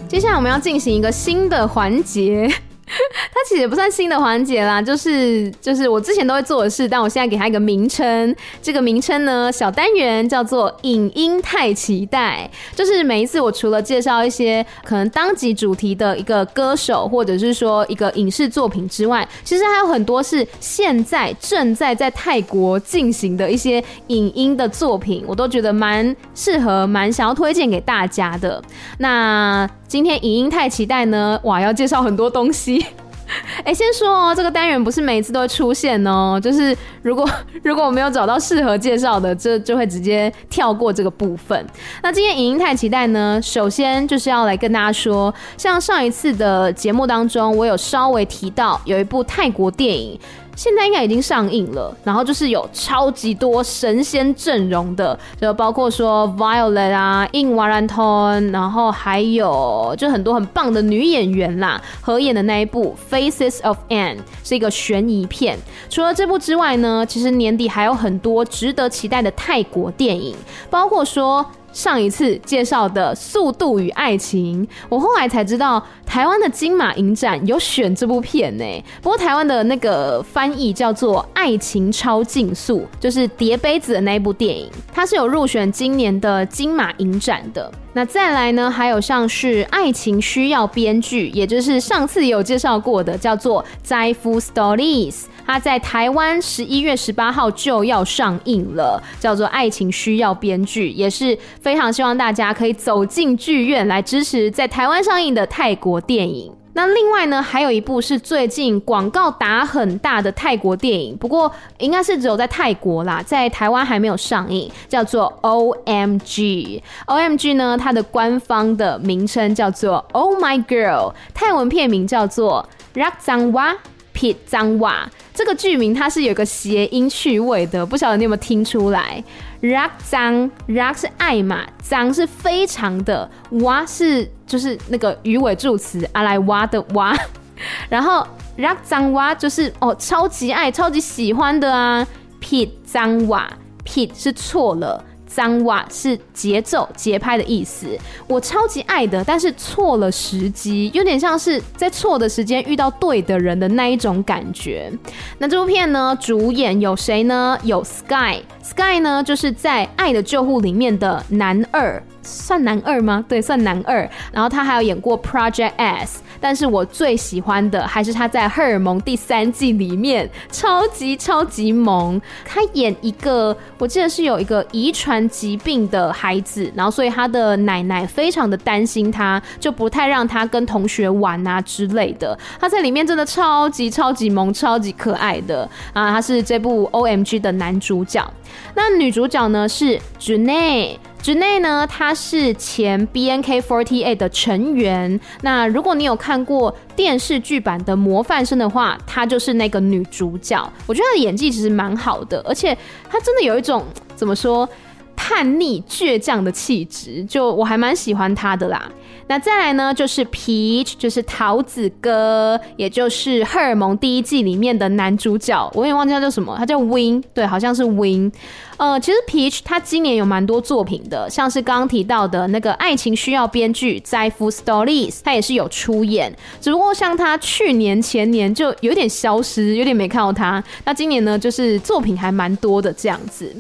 接下来我们要进行一个新的环节。它其实也不算新的环节啦，就是就是我之前都会做的事，但我现在给它一个名称。这个名称呢，小单元叫做“影音太期待”。就是每一次我除了介绍一些可能当集主题的一个歌手，或者是说一个影视作品之外，其实还有很多是现在正在在泰国进行的一些影音的作品，我都觉得蛮适合、蛮想要推荐给大家的。那今天影音太期待呢，哇，要介绍很多东西。哎、先说哦，这个单元不是每一次都会出现哦，就是如果如果我没有找到适合介绍的，这就，就会直接跳过这个部分。那今天影音太期待呢，首先就是要来跟大家说，像上一次的节目当中，我有稍微提到有一部泰国电影。现在应该已经上映了，然后就是有超级多神仙阵容的，就包括说 Violet 啊、In Warrenton，然后还有就很多很棒的女演员啦，合演的那一部 Faces of Anne 是一个悬疑片。除了这部之外呢，其实年底还有很多值得期待的泰国电影，包括说。上一次介绍的《速度与爱情》，我后来才知道台湾的金马影展有选这部片呢。不过台湾的那个翻译叫做《爱情超竞速》，就是叠杯子的那一部电影，它是有入选今年的金马影展的。那再来呢，还有像是《爱情需要编剧》，也就是上次有介绍过的，叫做《在乎 Stories》。它在台湾十一月十八号就要上映了，叫做《爱情需要编剧》，也是非常希望大家可以走进剧院来支持在台湾上映的泰国电影。那另外呢，还有一部是最近广告打很大的泰国电影，不过应该是只有在泰国啦，在台湾还没有上映，叫做 OMG。OMG 呢，它的官方的名称叫做 Oh My Girl，泰文片名叫做 Rak Zangwa Pit Zangwa。这个剧名它是有个谐音趣味的，不晓得你有没有听出来？Rak 脏 Rak 是爱嘛，Zang 是非常的，哇是就是那个鱼尾助词阿来哇的哇，然后 Rak Zangwa 就是哦超级爱、超级喜欢的啊，Pit Zangwa Pit 是错了。脏哇是节奏节拍的意思，我超级爱的，但是错了时机，有点像是在错的时间遇到对的人的那一种感觉。那这部片呢，主演有谁呢？有 Sky Sky 呢就是在《爱的救护》里面的男二，算男二吗？对，算男二。然后他还有演过 Project S。但是我最喜欢的还是他在《荷尔蒙》第三季里面超级超级萌。他演一个，我记得是有一个遗传疾病的孩子，然后所以他的奶奶非常的担心他，就不太让他跟同学玩啊之类的。他在里面真的超级超级萌，超级可爱的啊！他是这部 OMG 的男主角。那女主角呢是 Janae。Janae 呢，她是前 bnkfortya 的成员。那如果你有看过电视剧版的《模范生》的话，她就是那个女主角。我觉得她的演技其实蛮好的，而且她真的有一种怎么说叛逆倔强的气质，就我还蛮喜欢她的啦。那再来呢，就是 Peach，就是桃子哥，也就是《荷尔蒙》第一季里面的男主角。我也忘记他叫什么，他叫 Win，对，好像是 Win。呃，其实 Peach 他今年有蛮多作品的，像是刚刚提到的那个《爱情需要编剧》在 Full Stories，他也是有出演。只不过像他去年前年就有点消失，有点没看到他。那今年呢，就是作品还蛮多的这样子。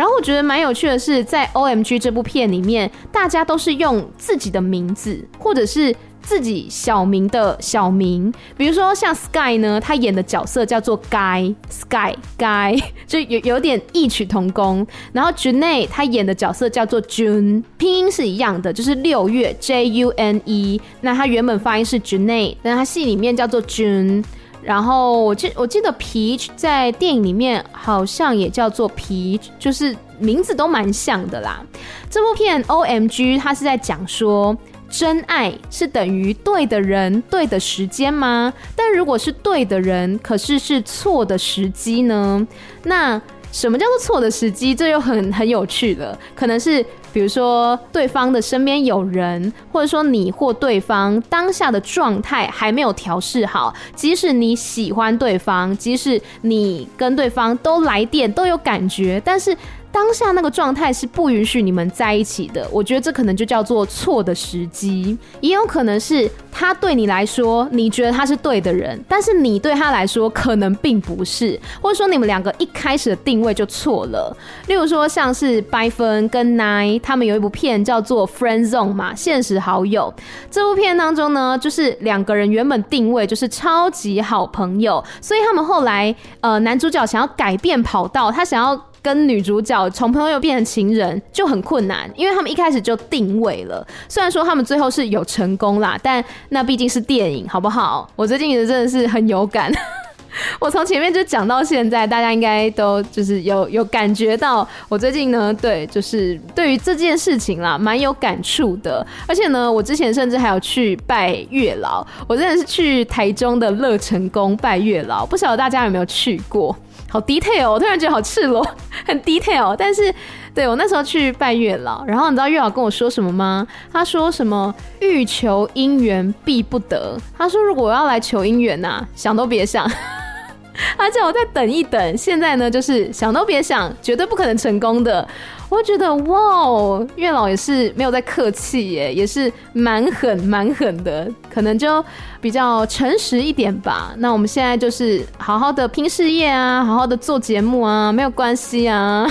然后我觉得蛮有趣的是，在 OMG 这部片里面，大家都是用自己的名字，或者是自己小名的小名。比如说像 Sky 呢，他演的角色叫做 Guy，Sky Guy，就有有点异曲同工。然后 June 他演的角色叫做 June，拼音是一样的，就是六月 J U N E。那他原本发音是 June，但他戏里面叫做 June。然后我记我记得皮在电影里面好像也叫做皮就是名字都蛮像的啦。这部片 OMG 它是在讲说，真爱是等于对的人、对的时间吗？但如果是对的人，可是是错的时机呢？那什么叫做错的时机？这又很很有趣的，可能是。比如说，对方的身边有人，或者说你或对方当下的状态还没有调试好，即使你喜欢对方，即使你跟对方都来电都有感觉，但是。当下那个状态是不允许你们在一起的，我觉得这可能就叫做错的时机，也有可能是他对你来说，你觉得他是对的人，但是你对他来说可能并不是，或者说你们两个一开始的定位就错了。例如说像是白分跟 Nine 他们有一部片叫做《Friend Zone》嘛，现实好友。这部片当中呢，就是两个人原本定位就是超级好朋友，所以他们后来呃男主角想要改变跑道，他想要。跟女主角从朋友变成情人就很困难，因为他们一开始就定位了。虽然说他们最后是有成功啦，但那毕竟是电影，好不好？我最近也真的是很有感。我从前面就讲到现在，大家应该都就是有有感觉到我最近呢，对，就是对于这件事情啦，蛮有感触的。而且呢，我之前甚至还有去拜月老，我真的是去台中的乐成宫拜月老，不晓得大家有没有去过？好 detail，我突然觉得好赤裸，很 detail。但是，对，我那时候去拜月老，然后你知道月老跟我说什么吗？他说什么欲求姻缘必不得。他说如果我要来求姻缘呐，想都别想。他叫我再等一等。现在呢，就是想都别想，绝对不可能成功的。我觉得哇，月老也是没有在客气耶，也是蛮狠蛮狠的，可能就比较诚实一点吧。那我们现在就是好好的拼事业啊，好好的做节目啊，没有关系啊。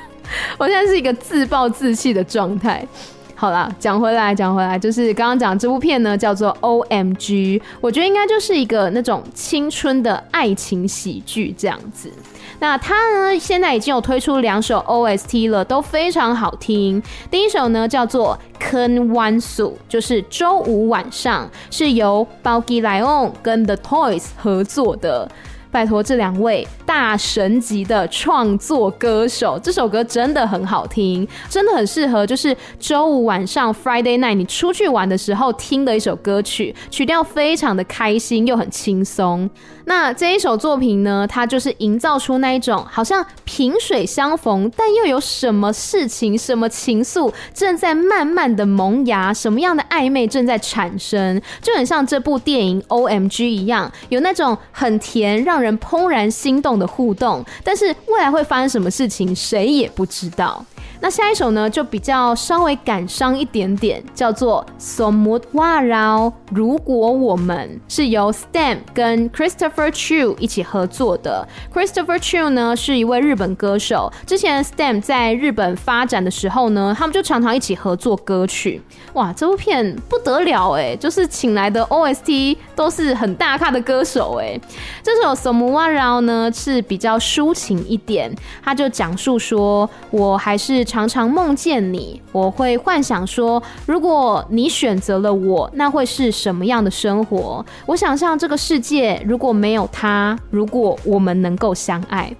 我现在是一个自暴自弃的状态。好啦，讲回来，讲回来，就是刚刚讲这部片呢，叫做 OMG，我觉得应该就是一个那种青春的爱情喜剧这样子。那他呢，现在已经有推出两首 OST 了，都非常好听。第一首呢叫做《Ken Wan Su》，就是周五晚上，是由包 gyon 跟 The Toys 合作的。拜托这两位大神级的创作歌手，这首歌真的很好听，真的很适合就是周五晚上 Friday night 你出去玩的时候听的一首歌曲，曲调非常的开心又很轻松。那这一首作品呢，它就是营造出那一种好像萍水相逢，但又有什么事情、什么情愫正在慢慢的萌芽，什么样的暧昧正在产生，就很像这部电影 OMG 一样，有那种很甜让。人人怦然心动的互动，但是未来会发生什么事情，谁也不知道。那下一首呢，就比较稍微感伤一点点，叫做《s o m u t w a r a o》。如果我们是由 STEM 跟 Christopher Chu 一起合作的，Christopher Chu 呢是一位日本歌手。之前 STEM 在日本发展的时候呢，他们就常常一起合作歌曲。哇，这部片不得了哎，就是请来的 OST 都是很大咖的歌手哎。这首《s o m u t w a r a o》呢是比较抒情一点，他就讲述说，我还是。常常梦见你，我会幻想说，如果你选择了我，那会是什么样的生活？我想象这个世界如果没有他，如果我们能够相爱。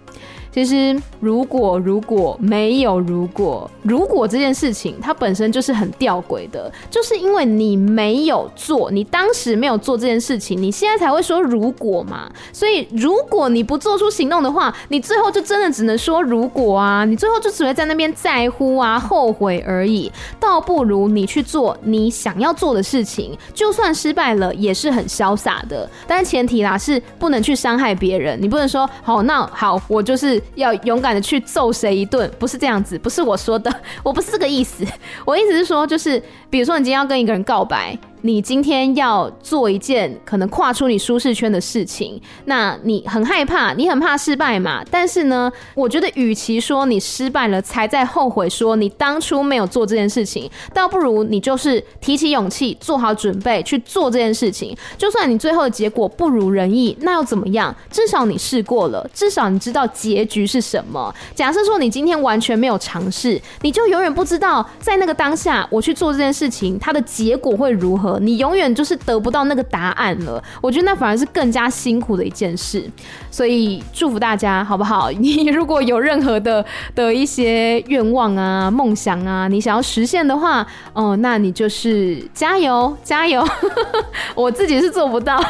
其实，如果如果没有如果，如果这件事情它本身就是很吊诡的，就是因为你没有做，你当时没有做这件事情，你现在才会说如果嘛。所以，如果你不做出行动的话，你最后就真的只能说如果啊，你最后就只会在那边在乎啊、后悔而已。倒不如你去做你想要做的事情，就算失败了也是很潇洒的。但是前提啦是不能去伤害别人，你不能说好，那好，我就是。要勇敢的去揍谁一顿，不是这样子，不是我说的，我不是这个意思。我意思是说，就是比如说你今天要跟一个人告白。你今天要做一件可能跨出你舒适圈的事情，那你很害怕，你很怕失败嘛？但是呢，我觉得与其说你失败了才在后悔，说你当初没有做这件事情，倒不如你就是提起勇气，做好准备去做这件事情。就算你最后的结果不如人意，那又怎么样？至少你试过了，至少你知道结局是什么。假设说你今天完全没有尝试，你就永远不知道在那个当下我去做这件事情，它的结果会如何。你永远就是得不到那个答案了，我觉得那反而是更加辛苦的一件事，所以祝福大家好不好？你如果有任何的的一些愿望啊、梦想啊，你想要实现的话，哦，那你就是加油加油！我自己是做不到，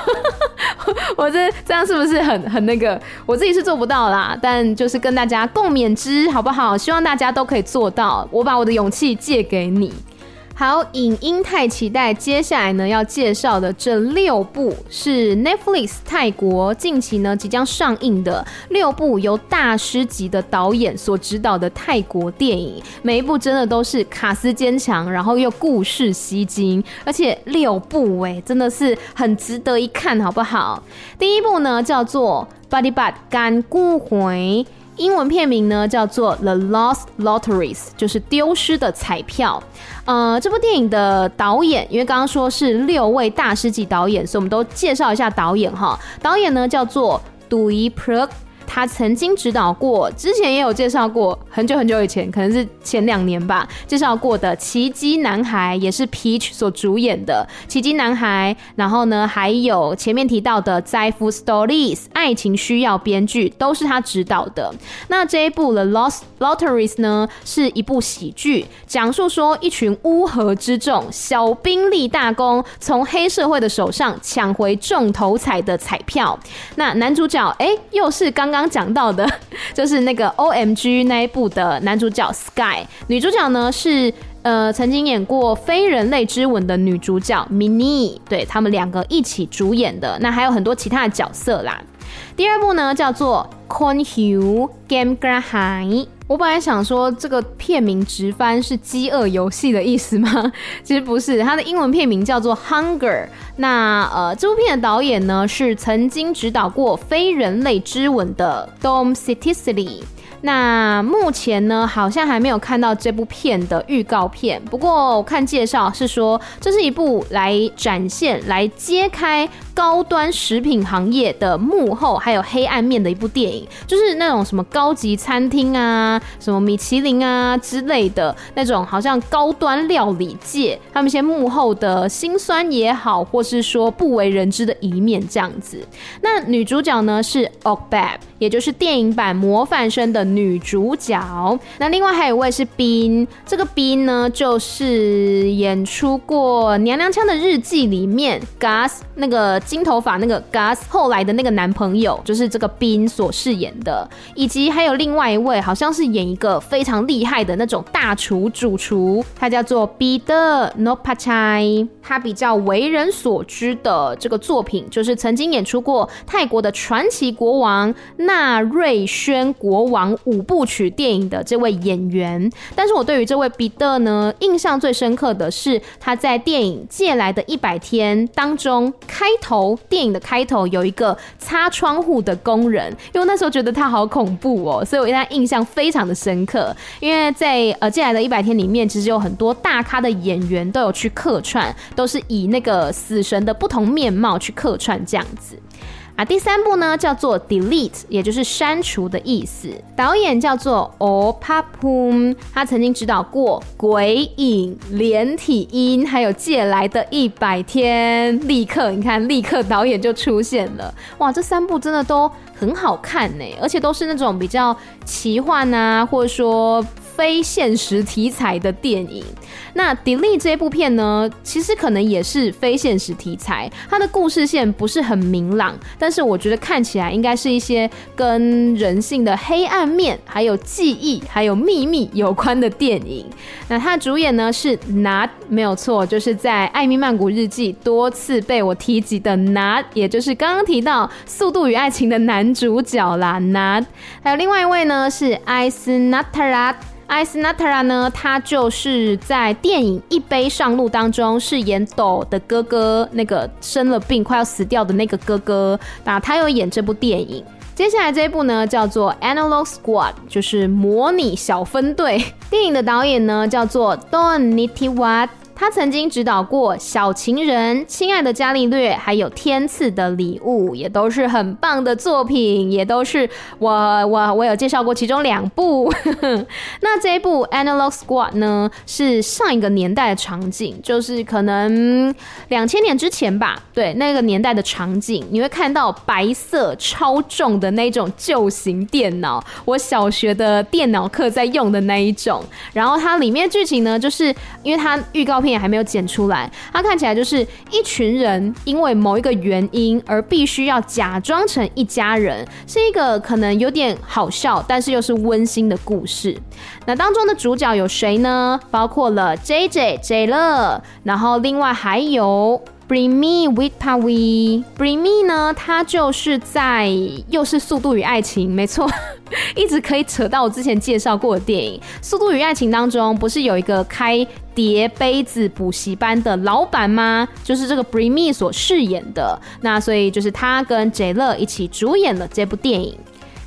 我这这样是不是很很那个？我自己是做不到啦，但就是跟大家共勉之，好不好？希望大家都可以做到。我把我的勇气借给你。好，影音太期待，接下来呢要介绍的这六部是 Netflix 泰国近期呢即将上映的六部由大师级的导演所指导的泰国电影，每一部真的都是卡司坚强，然后又故事吸睛，而且六部哎真的是很值得一看，好不好？第一部呢叫做 Padipat Kan Ku Huai 英文片名呢叫做 The Lost Lotteries，就是丢失的彩票。呃，这部电影的导演，因为刚刚说是六位大师级导演，所以我们都介绍一下导演哈。导演呢叫做 Dwi Pruk。他曾经指导过，之前也有介绍过，很久很久以前，可能是前两年吧，介绍过的《奇迹男孩》也是 Peach 所主演的《奇迹男孩》，然后呢，还有前面提到的《在乎 Stories》爱情需要编剧，都是他指导的。那这一部《The Lost Lotteries》呢，是一部喜剧，讲述说一群乌合之众小兵立大功，从黑社会的手上抢回中头彩的彩票。那男主角哎，又是刚刚。刚讲到的，就是那个 OMG 那一部的男主角 Sky，女主角呢是呃曾经演过《非人类之吻》的女主角 Mini，对，他们两个一起主演的。那还有很多其他的角色啦。第二部呢叫做 Con Hu Game Grahai。我本来想说这个片名直翻是饥饿游戏的意思吗？其实不是，它的英文片名叫做 Hunger。那呃，这部片的导演呢是曾经指导过《非人类之吻》的 Dom Sittisli。那目前呢，好像还没有看到这部片的预告片。不过我看介绍是说，这是一部来展现、来揭开高端食品行业的幕后还有黑暗面的一部电影，就是那种什么高级餐厅啊、什么米其林啊之类的那种，好像高端料理界他们一些幕后的辛酸也好，或是说不为人知的一面这样子。那女主角呢是 Ogbab，也就是电影版《模范生》的女主角。那另外还有一位是 Bean，这个 Bean 呢就是演出过《娘娘腔的日记》里面 Gus 那个金头发那个 Gus 后来的那个男朋友，就是这个冰所饰演的。以及还有另外一位，好像是演一个非常厉害的那种大厨主厨，他叫做 Peter Nopachai。他比较为人所知的这个作品，就是曾经演出过泰国的传奇国王纳瑞宣国王五部曲电影的这位演员。但是我对于这位彼得呢，印象最深刻的是他在电影《借来的一百天》当中，开头电影的开头有一个擦窗户的工人，因为那时候觉得他好恐怖哦，所以我对他印象非常的深刻。因为在呃《进来的一百天》里面，其实有很多大咖的演员都有去客串。都是以那个死神的不同面貌去客串这样子啊。第三部呢叫做 Delete，也就是删除的意思。导演叫做 Opapum，他曾经指导过《鬼影》、《连体音》，还有《借来的一百天》。立刻你看，立刻导演就出现了。哇，这三部真的都很好看呢，而且都是那种比较奇幻啊，或者说。非现实题材的电影，那《迪丽》这部片呢，其实可能也是非现实题材，它的故事线不是很明朗，但是我觉得看起来应该是一些跟人性的黑暗面、还有记忆、还有秘密有关的电影。那它的主演呢是 Nad，没有错，就是在《艾米曼谷日记》多次被我提及的 Nad，也就是刚刚提到《速度与爱情》的男主角啦。Nad，还有另外一位呢是艾斯纳特拉。艾斯纳特拉呢，他就是在电影《一杯上路》当中饰演斗的哥哥，那个生了病快要死掉的那个哥哥。那他有演这部电影。接下来这一部呢，叫做《Analog Squad》，就是模拟小分队。电影的导演呢，叫做 Don Nitiwat。他曾经指导过《小情人》、《亲爱的伽利略》，还有《天赐的礼物》，也都是很棒的作品，也都是我我我有介绍过其中两部。那这一部《Analog Squad》呢，是上一个年代的场景，就是可能两千年之前吧。对，那个年代的场景，你会看到白色超重的那种旧型电脑，我小学的电脑课在用的那一种。然后它里面剧情呢，就是因为它预告片。也还没有剪出来，它看起来就是一群人因为某一个原因而必须要假装成一家人，是一个可能有点好笑，但是又是温馨的故事。那当中的主角有谁呢？包括了 JJ、J 乐，然后另外还有。Bring me Witpawi Bring me 呢，它就是在又是《速度与爱情》，没错，一直可以扯到我之前介绍过的电影《速度与爱情》当中，不是有一个开叠杯子补习班的老板吗？就是这个 Bring me 所饰演的，那所以就是他跟 J 乐一起主演了这部电影。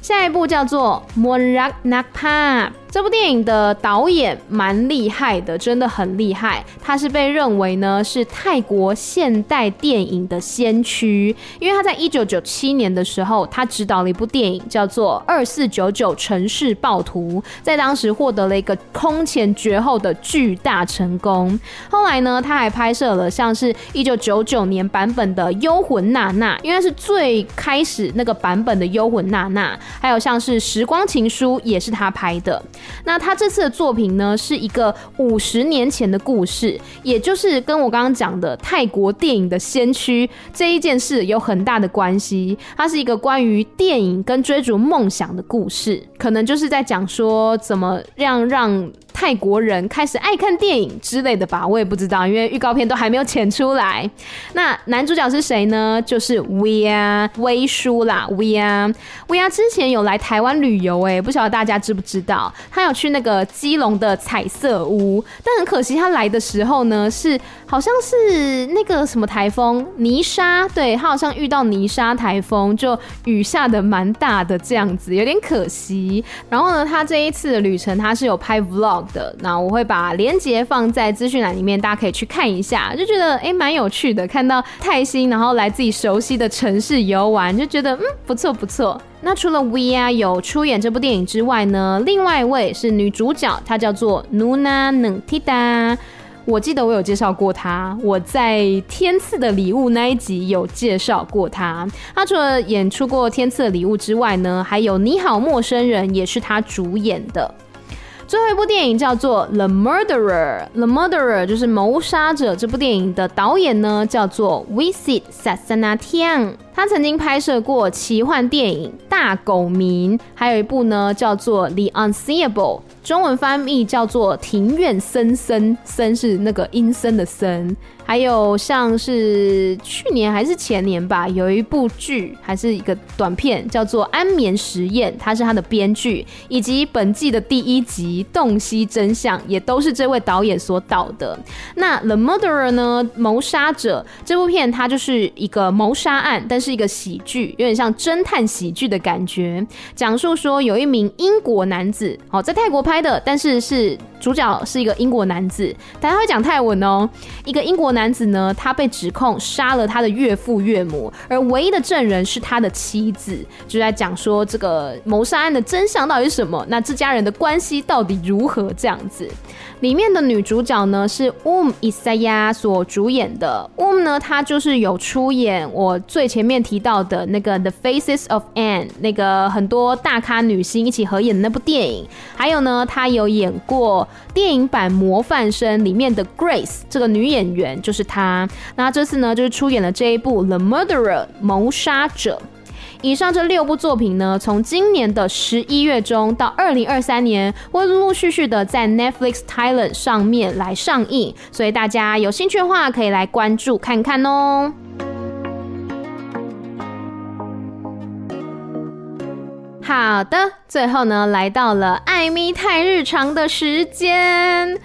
下一部叫做 Monrak Nakpa。这部电影的导演蛮厉害的，真的很厉害。他是被认为呢是泰国现代电影的先驱，因为他在一九九七年的时候，他执导了一部电影叫做《二四九九城市暴徒》，在当时获得了一个空前绝后的巨大成功。后来呢，他还拍摄了像是一九九九年版本的《幽魂娜娜》，因为是最开始那个版本的《幽魂娜娜》，还有像是《时光情书》也是他拍的。那他这次的作品呢，是一个五十年前的故事，也就是跟我刚刚讲的泰国电影的先驱这一件事有很大的关系。它是一个关于电影跟追逐梦想的故事，可能就是在讲说怎么样让。泰国人开始爱看电影之类的吧，我也不知道，因为预告片都还没有剪出来。那男主角是谁呢？就是 We-Are 威叔啦，We-Are We-Are 之前有来台湾旅游，哎，不晓得大家知不知道？他有去那个基隆的彩色屋，但很可惜他来的时候呢，是好像是那个什么台风泥沙，对，他好像遇到泥沙台风，就雨下的蛮大的这样子，有点可惜。然后呢，他这一次的旅程他是有拍 vlog 的，那我会把链接放在资讯栏里面，大家可以去看一下，就觉得哎蛮有趣的，看到泰星，然后来自己熟悉的城市游玩，就觉得嗯不错不错。那除了 V R 有出演这部电影之外呢，另外一位是女主角，她叫做 Nuna Nentida。我记得我有介绍过她，我在《天赐的礼物》那一集有介绍过她。她除了演出过《天赐的礼物》之外呢，还有《你好，陌生人》也是她主演的。最后一部电影叫做《The Murderer》，《The Murderer》就是谋杀者。这部电影的导演呢叫做 Visit Sasanatiang 他曾经拍摄过奇幻电影《大狗民》，还有一部呢叫做《The Unseeable》，中文翻译叫做《庭院森森》，森是那个阴森的森。还有像是去年还是前年吧，有一部剧还是一个短片，叫做《安眠实验》，他是他的编剧，以及本季的第一集《洞悉真相》也都是这位导演所导的。那《The Murderer》呢，谋杀者这部片，它就是一个谋杀案，但是一个喜剧，有点像侦探喜剧的感觉，讲述说有一名英国男子，哦，在泰国拍的，但是是主角是一个英国男子，大家会讲泰文哦，一个英国男。男子呢，他被指控杀了他的岳父岳母，而唯一的证人是他的妻子，就在讲说这个谋杀案的真相到底是什么？那这家人的关系到底如何？这样子，里面的女主角呢是 Um Isaya 所主演的。Um 呢，她就是有出演我最前面提到的那个 The Faces of Anne，那个很多大咖女星一起合演的那部电影。还有呢，她有演过电影版《模范生》里面的 Grace 这个女演员。就是她，那这次呢，就是出演了这一部《The Murderer》谋杀者。以上这六部作品呢，从今年的十一月中到二零二三年，会陆陆续续的在 Netflix Thailand 上面来上映，所以大家有兴趣的话，可以来关注看看哦。好的，最后呢，来到了艾米泰日常的时间。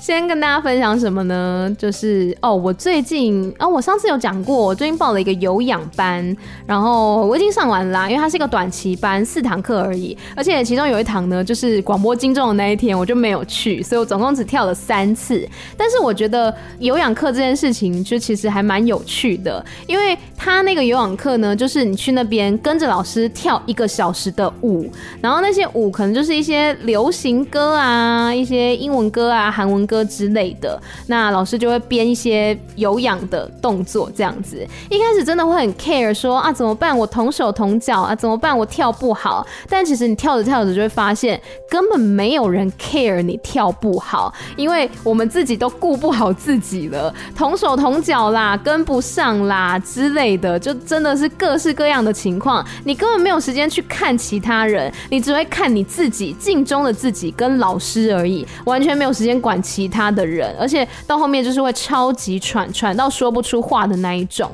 先跟大家分享什么呢？就是哦，我最近哦，我上次有讲过，我最近报了一个有氧班，然后我已经上完了啦，因为它是一个短期班，四堂课而已，而且其中有一堂呢，就是广播金钟的那一天，我就没有去，所以我总共只跳了三次。但是我觉得有氧课这件事情，就其实还蛮有趣的，因为他那个有氧课呢，就是你去那边跟着老师跳一个小时的舞，然后那些舞可能就是一些流行歌啊，一些英文歌啊，韩文歌。之类的，那老师就会编一些有氧的动作，这样子。一开始真的会很 care，说啊怎么办？我同手同脚啊怎么办？我跳不好。但其实你跳着跳着就会发现，根本没有人 care 你跳不好，因为我们自己都顾不好自己了，同手同脚啦，跟不上啦之类的，就真的是各式各样的情况。你根本没有时间去看其他人，你只会看你自己镜中的自己跟老师而已，完全没有时间管其。其他的人，而且到后面就是会超级喘，喘到说不出话的那一种。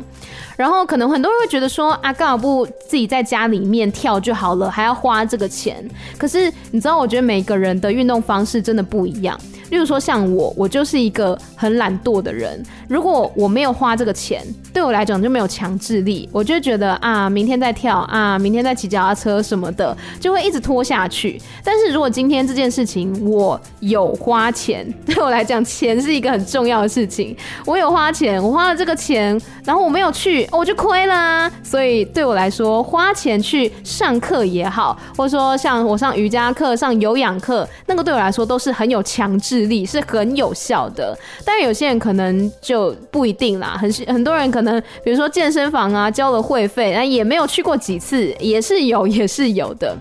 然后可能很多人会觉得说啊，干嘛不自己在家里面跳就好了，还要花这个钱？可是你知道，我觉得每个人的运动方式真的不一样。例如说像我，我就是一个很懒惰的人。如果我没有花这个钱，对我来讲就没有强制力，我就觉得啊，明天再跳啊，明天再骑脚踏车什么的，就会一直拖下去。但是如果今天这件事情我有花钱，对我来讲，钱是一个很重要的事情。我有花钱，我花了这个钱，然后我没有去，我就亏啦。所以对我来说，花钱去上课也好，或者说像我上瑜伽课、上有氧课，那个对我来说都是很有强制。力是很有效的，但有些人可能就不一定啦。很很多人可能，比如说健身房啊，交了会费，但也没有去过几次，也是有，也是有的。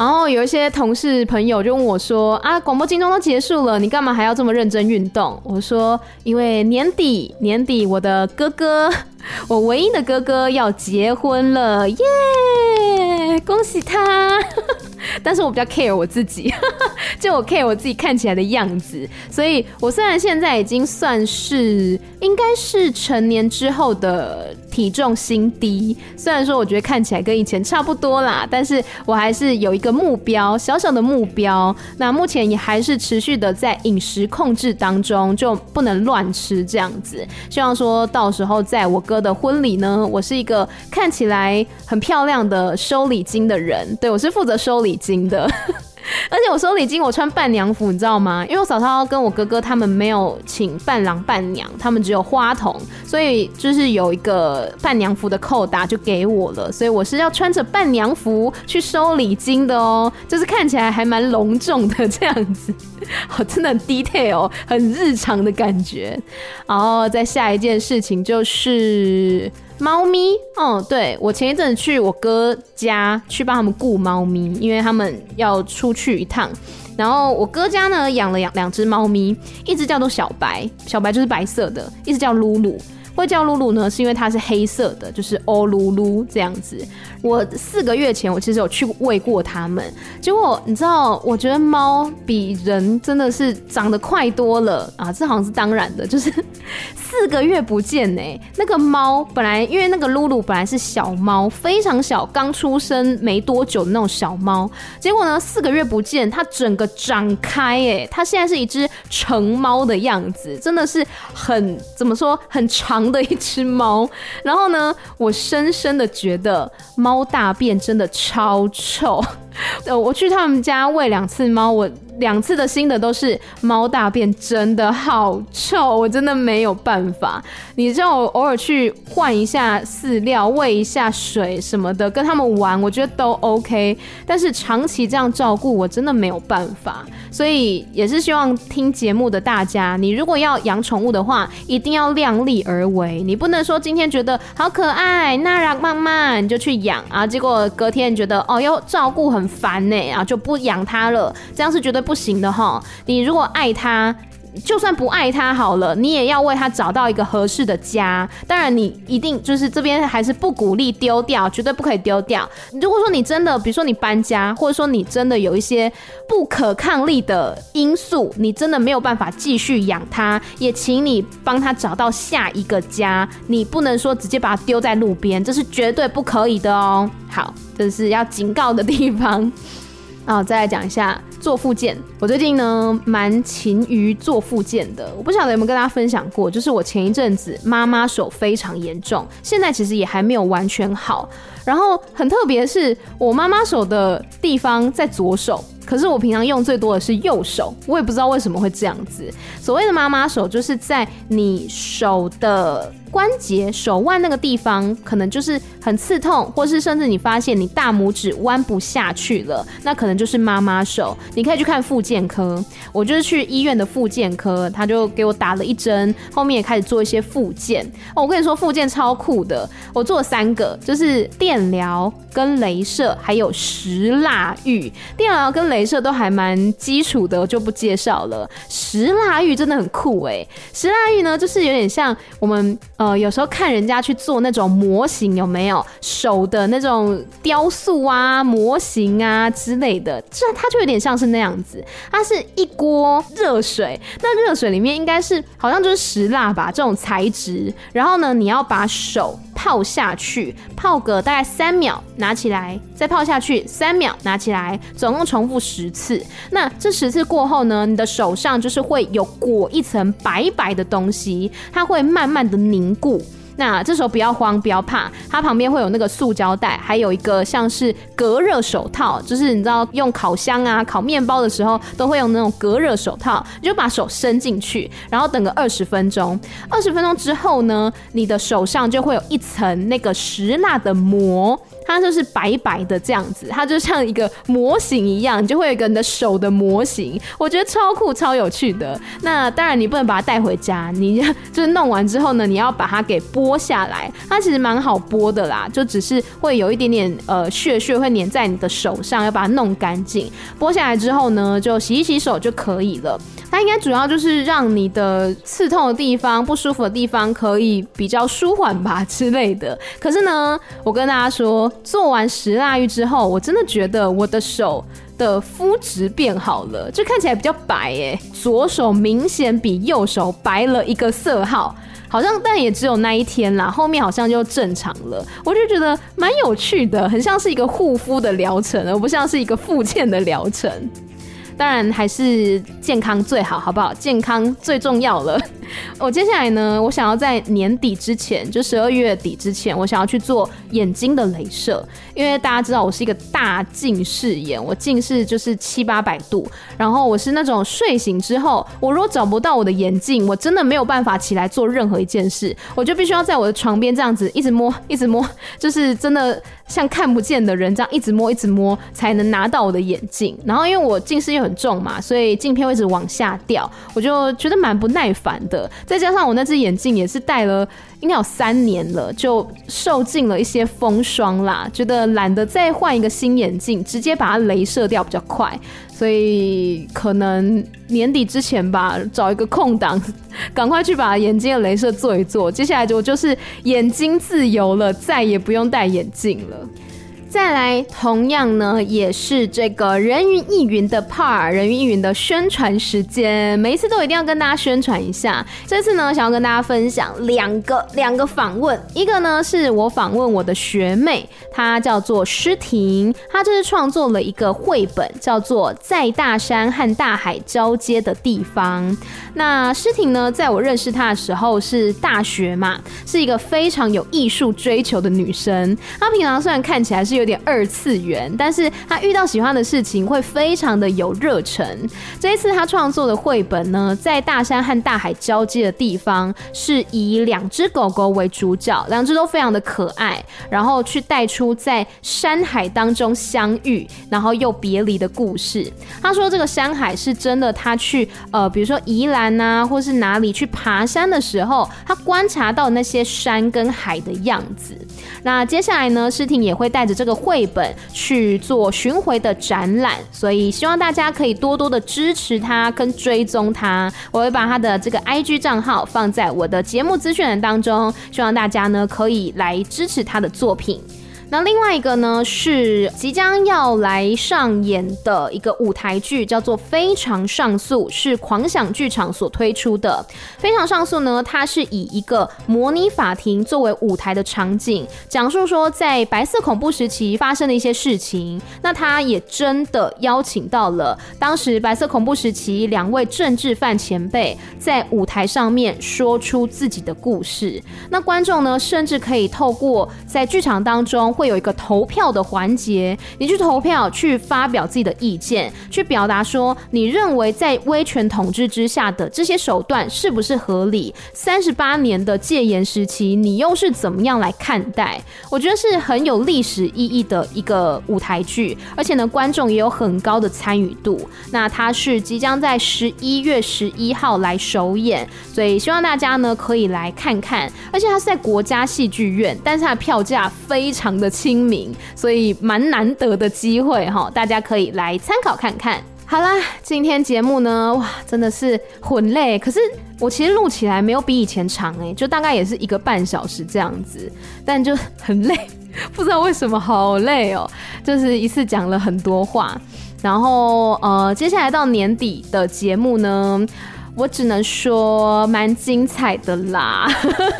然后有一些同事朋友就问我说：“啊，广播金钟都结束了，你干嘛还要这么认真运动？”我说：“因为年底，年底我的哥哥，我唯一的哥哥要结婚了，耶！恭喜他。” 但是我比较 care 我自己，就我 care 我自己看起来的样子。所以我虽然现在已经算是应该是成年之后的体重新低，虽然说我觉得看起来跟以前差不多啦，但是我还是有一个目标，小小的目标。那目前也还是持续的在饮食控制当中，就不能乱吃这样子。希望说到时候在我哥的婚礼呢，我是一个看起来很漂亮的收礼金的人。对，我是负责收礼金的。而且我收礼金，我穿伴娘服，你知道吗？因为我嫂嫂跟我哥哥他们没有请伴郎伴娘，他们只有花童，所以就是有一个伴娘服的扣打就给我了，所以我是要穿着伴娘服去收礼金的哦，就是看起来还蛮隆重的这样子，好，真的很 detail，很日常的感觉。然后再下一件事情就是。猫咪，哦，对，我前一阵去我哥家去帮他们顾猫咪，因为他们要出去一趟。然后我哥家呢养了养两只猫咪，一只叫做小白，小白就是白色的，一只叫露露。会叫露露呢，是因为它是黑色的，就是欧噜噜这样子。我四个月前我其实有去喂过它们，结果你知道，我觉得猫比人真的是长得快多了啊！这好像是当然的，就是 四个月不见呢、那个猫本来因为那个露露本来是小猫，非常小，刚出生没多久的那种小猫，结果呢四个月不见，它整个长开哎、它现在是一只成猫的样子，真的是很怎么说很长。的一只猫，然后呢，我深深的觉得猫大便真的超臭。呃，我去他们家喂两次猫，我两次的心得都是猫大便真的好臭，我真的没有办法。你叫我偶尔去换一下饲料、喂一下水什么的，跟他们玩，我觉得都 OK。但是长期这样照顾，我真的没有办法。所以也是希望听节目的大家，你如果要养宠物的话，一定要量力而为。你不能说今天觉得好可爱、那让慢慢你就去养啊，结果隔天觉得哦要照顾很烦呢，啊就不养它了，这样是绝对不行的哈。你如果爱他。就算不爱他好了，你也要为他找到一个合适的家。当然，你一定就是这边还是不鼓励丢掉，绝对不可以丢掉。如果说你真的，比如说你搬家，或者说你真的有一些不可抗力的因素，你真的没有办法继续养它，也请你帮他找到下一个家。你不能说直接把它丢在路边，这是绝对不可以的哦。好，这是要警告的地方。啊，再来讲一下做复健。我最近呢蛮勤于做复健的。我不晓得有没有跟大家分享过，就是我前一阵子妈妈手非常严重，现在其实也还没有完全好。然后很特别是我妈妈手的地方在左手。可是我平常用最多的是右手，我也不知道为什么会这样子。所谓的妈妈手，就是在你手的关节、手腕那个地方，可能就是很刺痛，或是甚至你发现你大拇指弯不下去了，那可能就是妈妈手。你可以去看复健健科，我就是去医院的复健科，他就给我打了一针，后面也开始做一些复健。哦，我跟你说，复健超酷的，我做了三个，就是电疗。跟镭射还有石蜡浴，电疗跟镭射都还蛮基础的，就不介绍了。石蜡浴真的很酷哎！石蜡浴呢，就是有点像我们呃有时候看人家去做那种模型，有没有手的那种雕塑啊、模型啊之类的，这它就有点像是那样子。它是一锅热水，那热水里面应该是好像就是石蜡吧这种材质，然后呢，你要把手泡下去，泡个大概三秒。拿起来，再泡下去，三秒，拿起来，总共重复十次。那这十次过后呢，你的手上就是会有裹一层白白的东西，它会慢慢的凝固。那这时候不要慌，不要怕，它旁边会有那个塑胶袋，还有一个像是隔热手套，就是你知道用烤箱啊、烤面包的时候都会用那种隔热手套，你就把手伸进去，然后等个二十分钟。二十分钟之后呢，你的手上就会有一层那个石蜡的膜。它就是白白的这样子，它就像一个模型一样，就会有一个你的手的模型，我觉得超酷、超有趣的。那当然你不能把它带回家，你就是弄完之后呢，你要把它给剥下来。它其实蛮好剥的啦，就只是会有一点点呃屑屑会粘在你的手上，要把它弄干净。剥下来之后呢，就洗一洗手就可以了。它应该主要就是让你的刺痛的地方、不舒服的地方可以比较舒缓吧之类的。可是呢，我跟大家说。做完石蜡浴之后，我真的觉得我的手的肤质变好了，就看起来比较白诶，左手明显比右手白了一个色号。好像，但也只有那一天啦，后面好像就正常了。我就觉得蛮有趣的，很像是一个护肤的疗程，而不像是一个复健的疗程。当然还是健康最好，好不好？健康最重要了。我接下来呢，我想要在年底之前，就十二月底之前，我想要去做眼睛的镭射，因为大家知道我是一个大近视眼，我近视就是七八百度，然后我是那种睡醒之后，我如果找不到我的眼镜，我真的没有办法起来做任何一件事，我就必须要在我的床边这样子一直摸，一直摸，就是真的像看不见的人这样一直摸，一直摸，才能拿到我的眼镜。然后因为我近视又很重嘛，所以镜片会一直往下掉，我就觉得蛮不耐烦的。再加上我那只眼镜也是戴了应该有三年了，就受尽了一些风霜啦，觉得懒得再换一个新眼镜，直接把它镭射掉比较快，所以可能年底之前吧，找一个空档，赶快去把眼睛的镭射做一做。接下来我就是眼睛自由了，再也不用戴眼镜了。再来，同样呢，也是这个人云亦云的 part，人云亦云的宣传时间，每一次都一定要跟大家宣传一下。这次呢，想要跟大家分享两个两个访问，一个呢是我访问我的学妹，她叫做诗婷，她这是创作了一个绘本，叫做《在大山和大海交接的地方》。那诗婷呢，在我认识她的时候是大学嘛，是一个非常有艺术追求的女生。她平常虽然看起来是有点二次元，但是他遇到喜欢的事情会非常的有热忱。这一次他创作的绘本呢，在大山和大海交接的地方，是以两只狗狗为主角，两只都非常的可爱，然后去带出在山海当中相遇，然后又别离的故事。他说这个山海是真的，他去呃，比如说宜兰啊，或是哪里去爬山的时候，他观察到那些山跟海的样子。那接下来呢，诗婷也会带着这个绘本去做巡回的展览，所以希望大家可以多多的支持他跟追踪他。我会把他的这个 IG 账号放在我的节目资讯栏当中，希望大家呢可以来支持他的作品。那另外一个呢，是即将要来上演的一个舞台剧，叫做《非常上诉》，是狂想剧场所推出的。《非常上诉》呢，它是以一个模拟法庭作为舞台的场景，讲述说在白色恐怖时期发生的一些事情。那他也真的邀请到了当时白色恐怖时期两位政治犯前辈，在舞台上面说出自己的故事。那观众呢，甚至可以透过在剧场当中。会有一个投票的环节，你去投票，去发表自己的意见，去表达说你认为在威权统治之下的这些手段是不是合理？三十八年的戒严时期，你又是怎么样来看待？我觉得是很有历史意义的一个舞台剧，而且呢，观众也有很高的参与度。那它是即将在十一月十一号来首演，所以希望大家呢可以来看看。而且它是在国家戏剧院，但是它的票价非常的清明，所以蛮难得的机会哈，大家可以来参考看看。好啦，今天节目呢，哇，真的是很累，可是我其实录起来没有比以前长哎，就大概也是一个半小时这样子，但就很累，不知道为什么好累哦，就是一次讲了很多话，然后呃，接下来到年底的节目呢。我只能说蛮精彩的啦，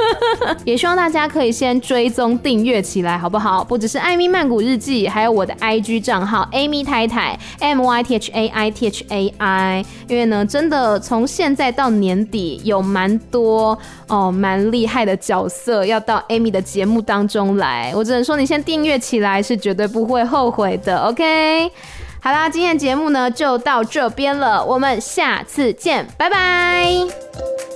也希望大家可以先追踪订阅起来，好不好？不只是艾米曼谷日记，还有我的 IG 账号 Amy 太太 M Y T H A I T H A I。因为呢，真的从现在到年底有蛮多哦，蛮厉害的角色要到 Amy 的节目当中来。我只能说，你先订阅起来是绝对不会后悔的。OK。好啦，今天的节目呢就到这边了，我们下次见，拜拜。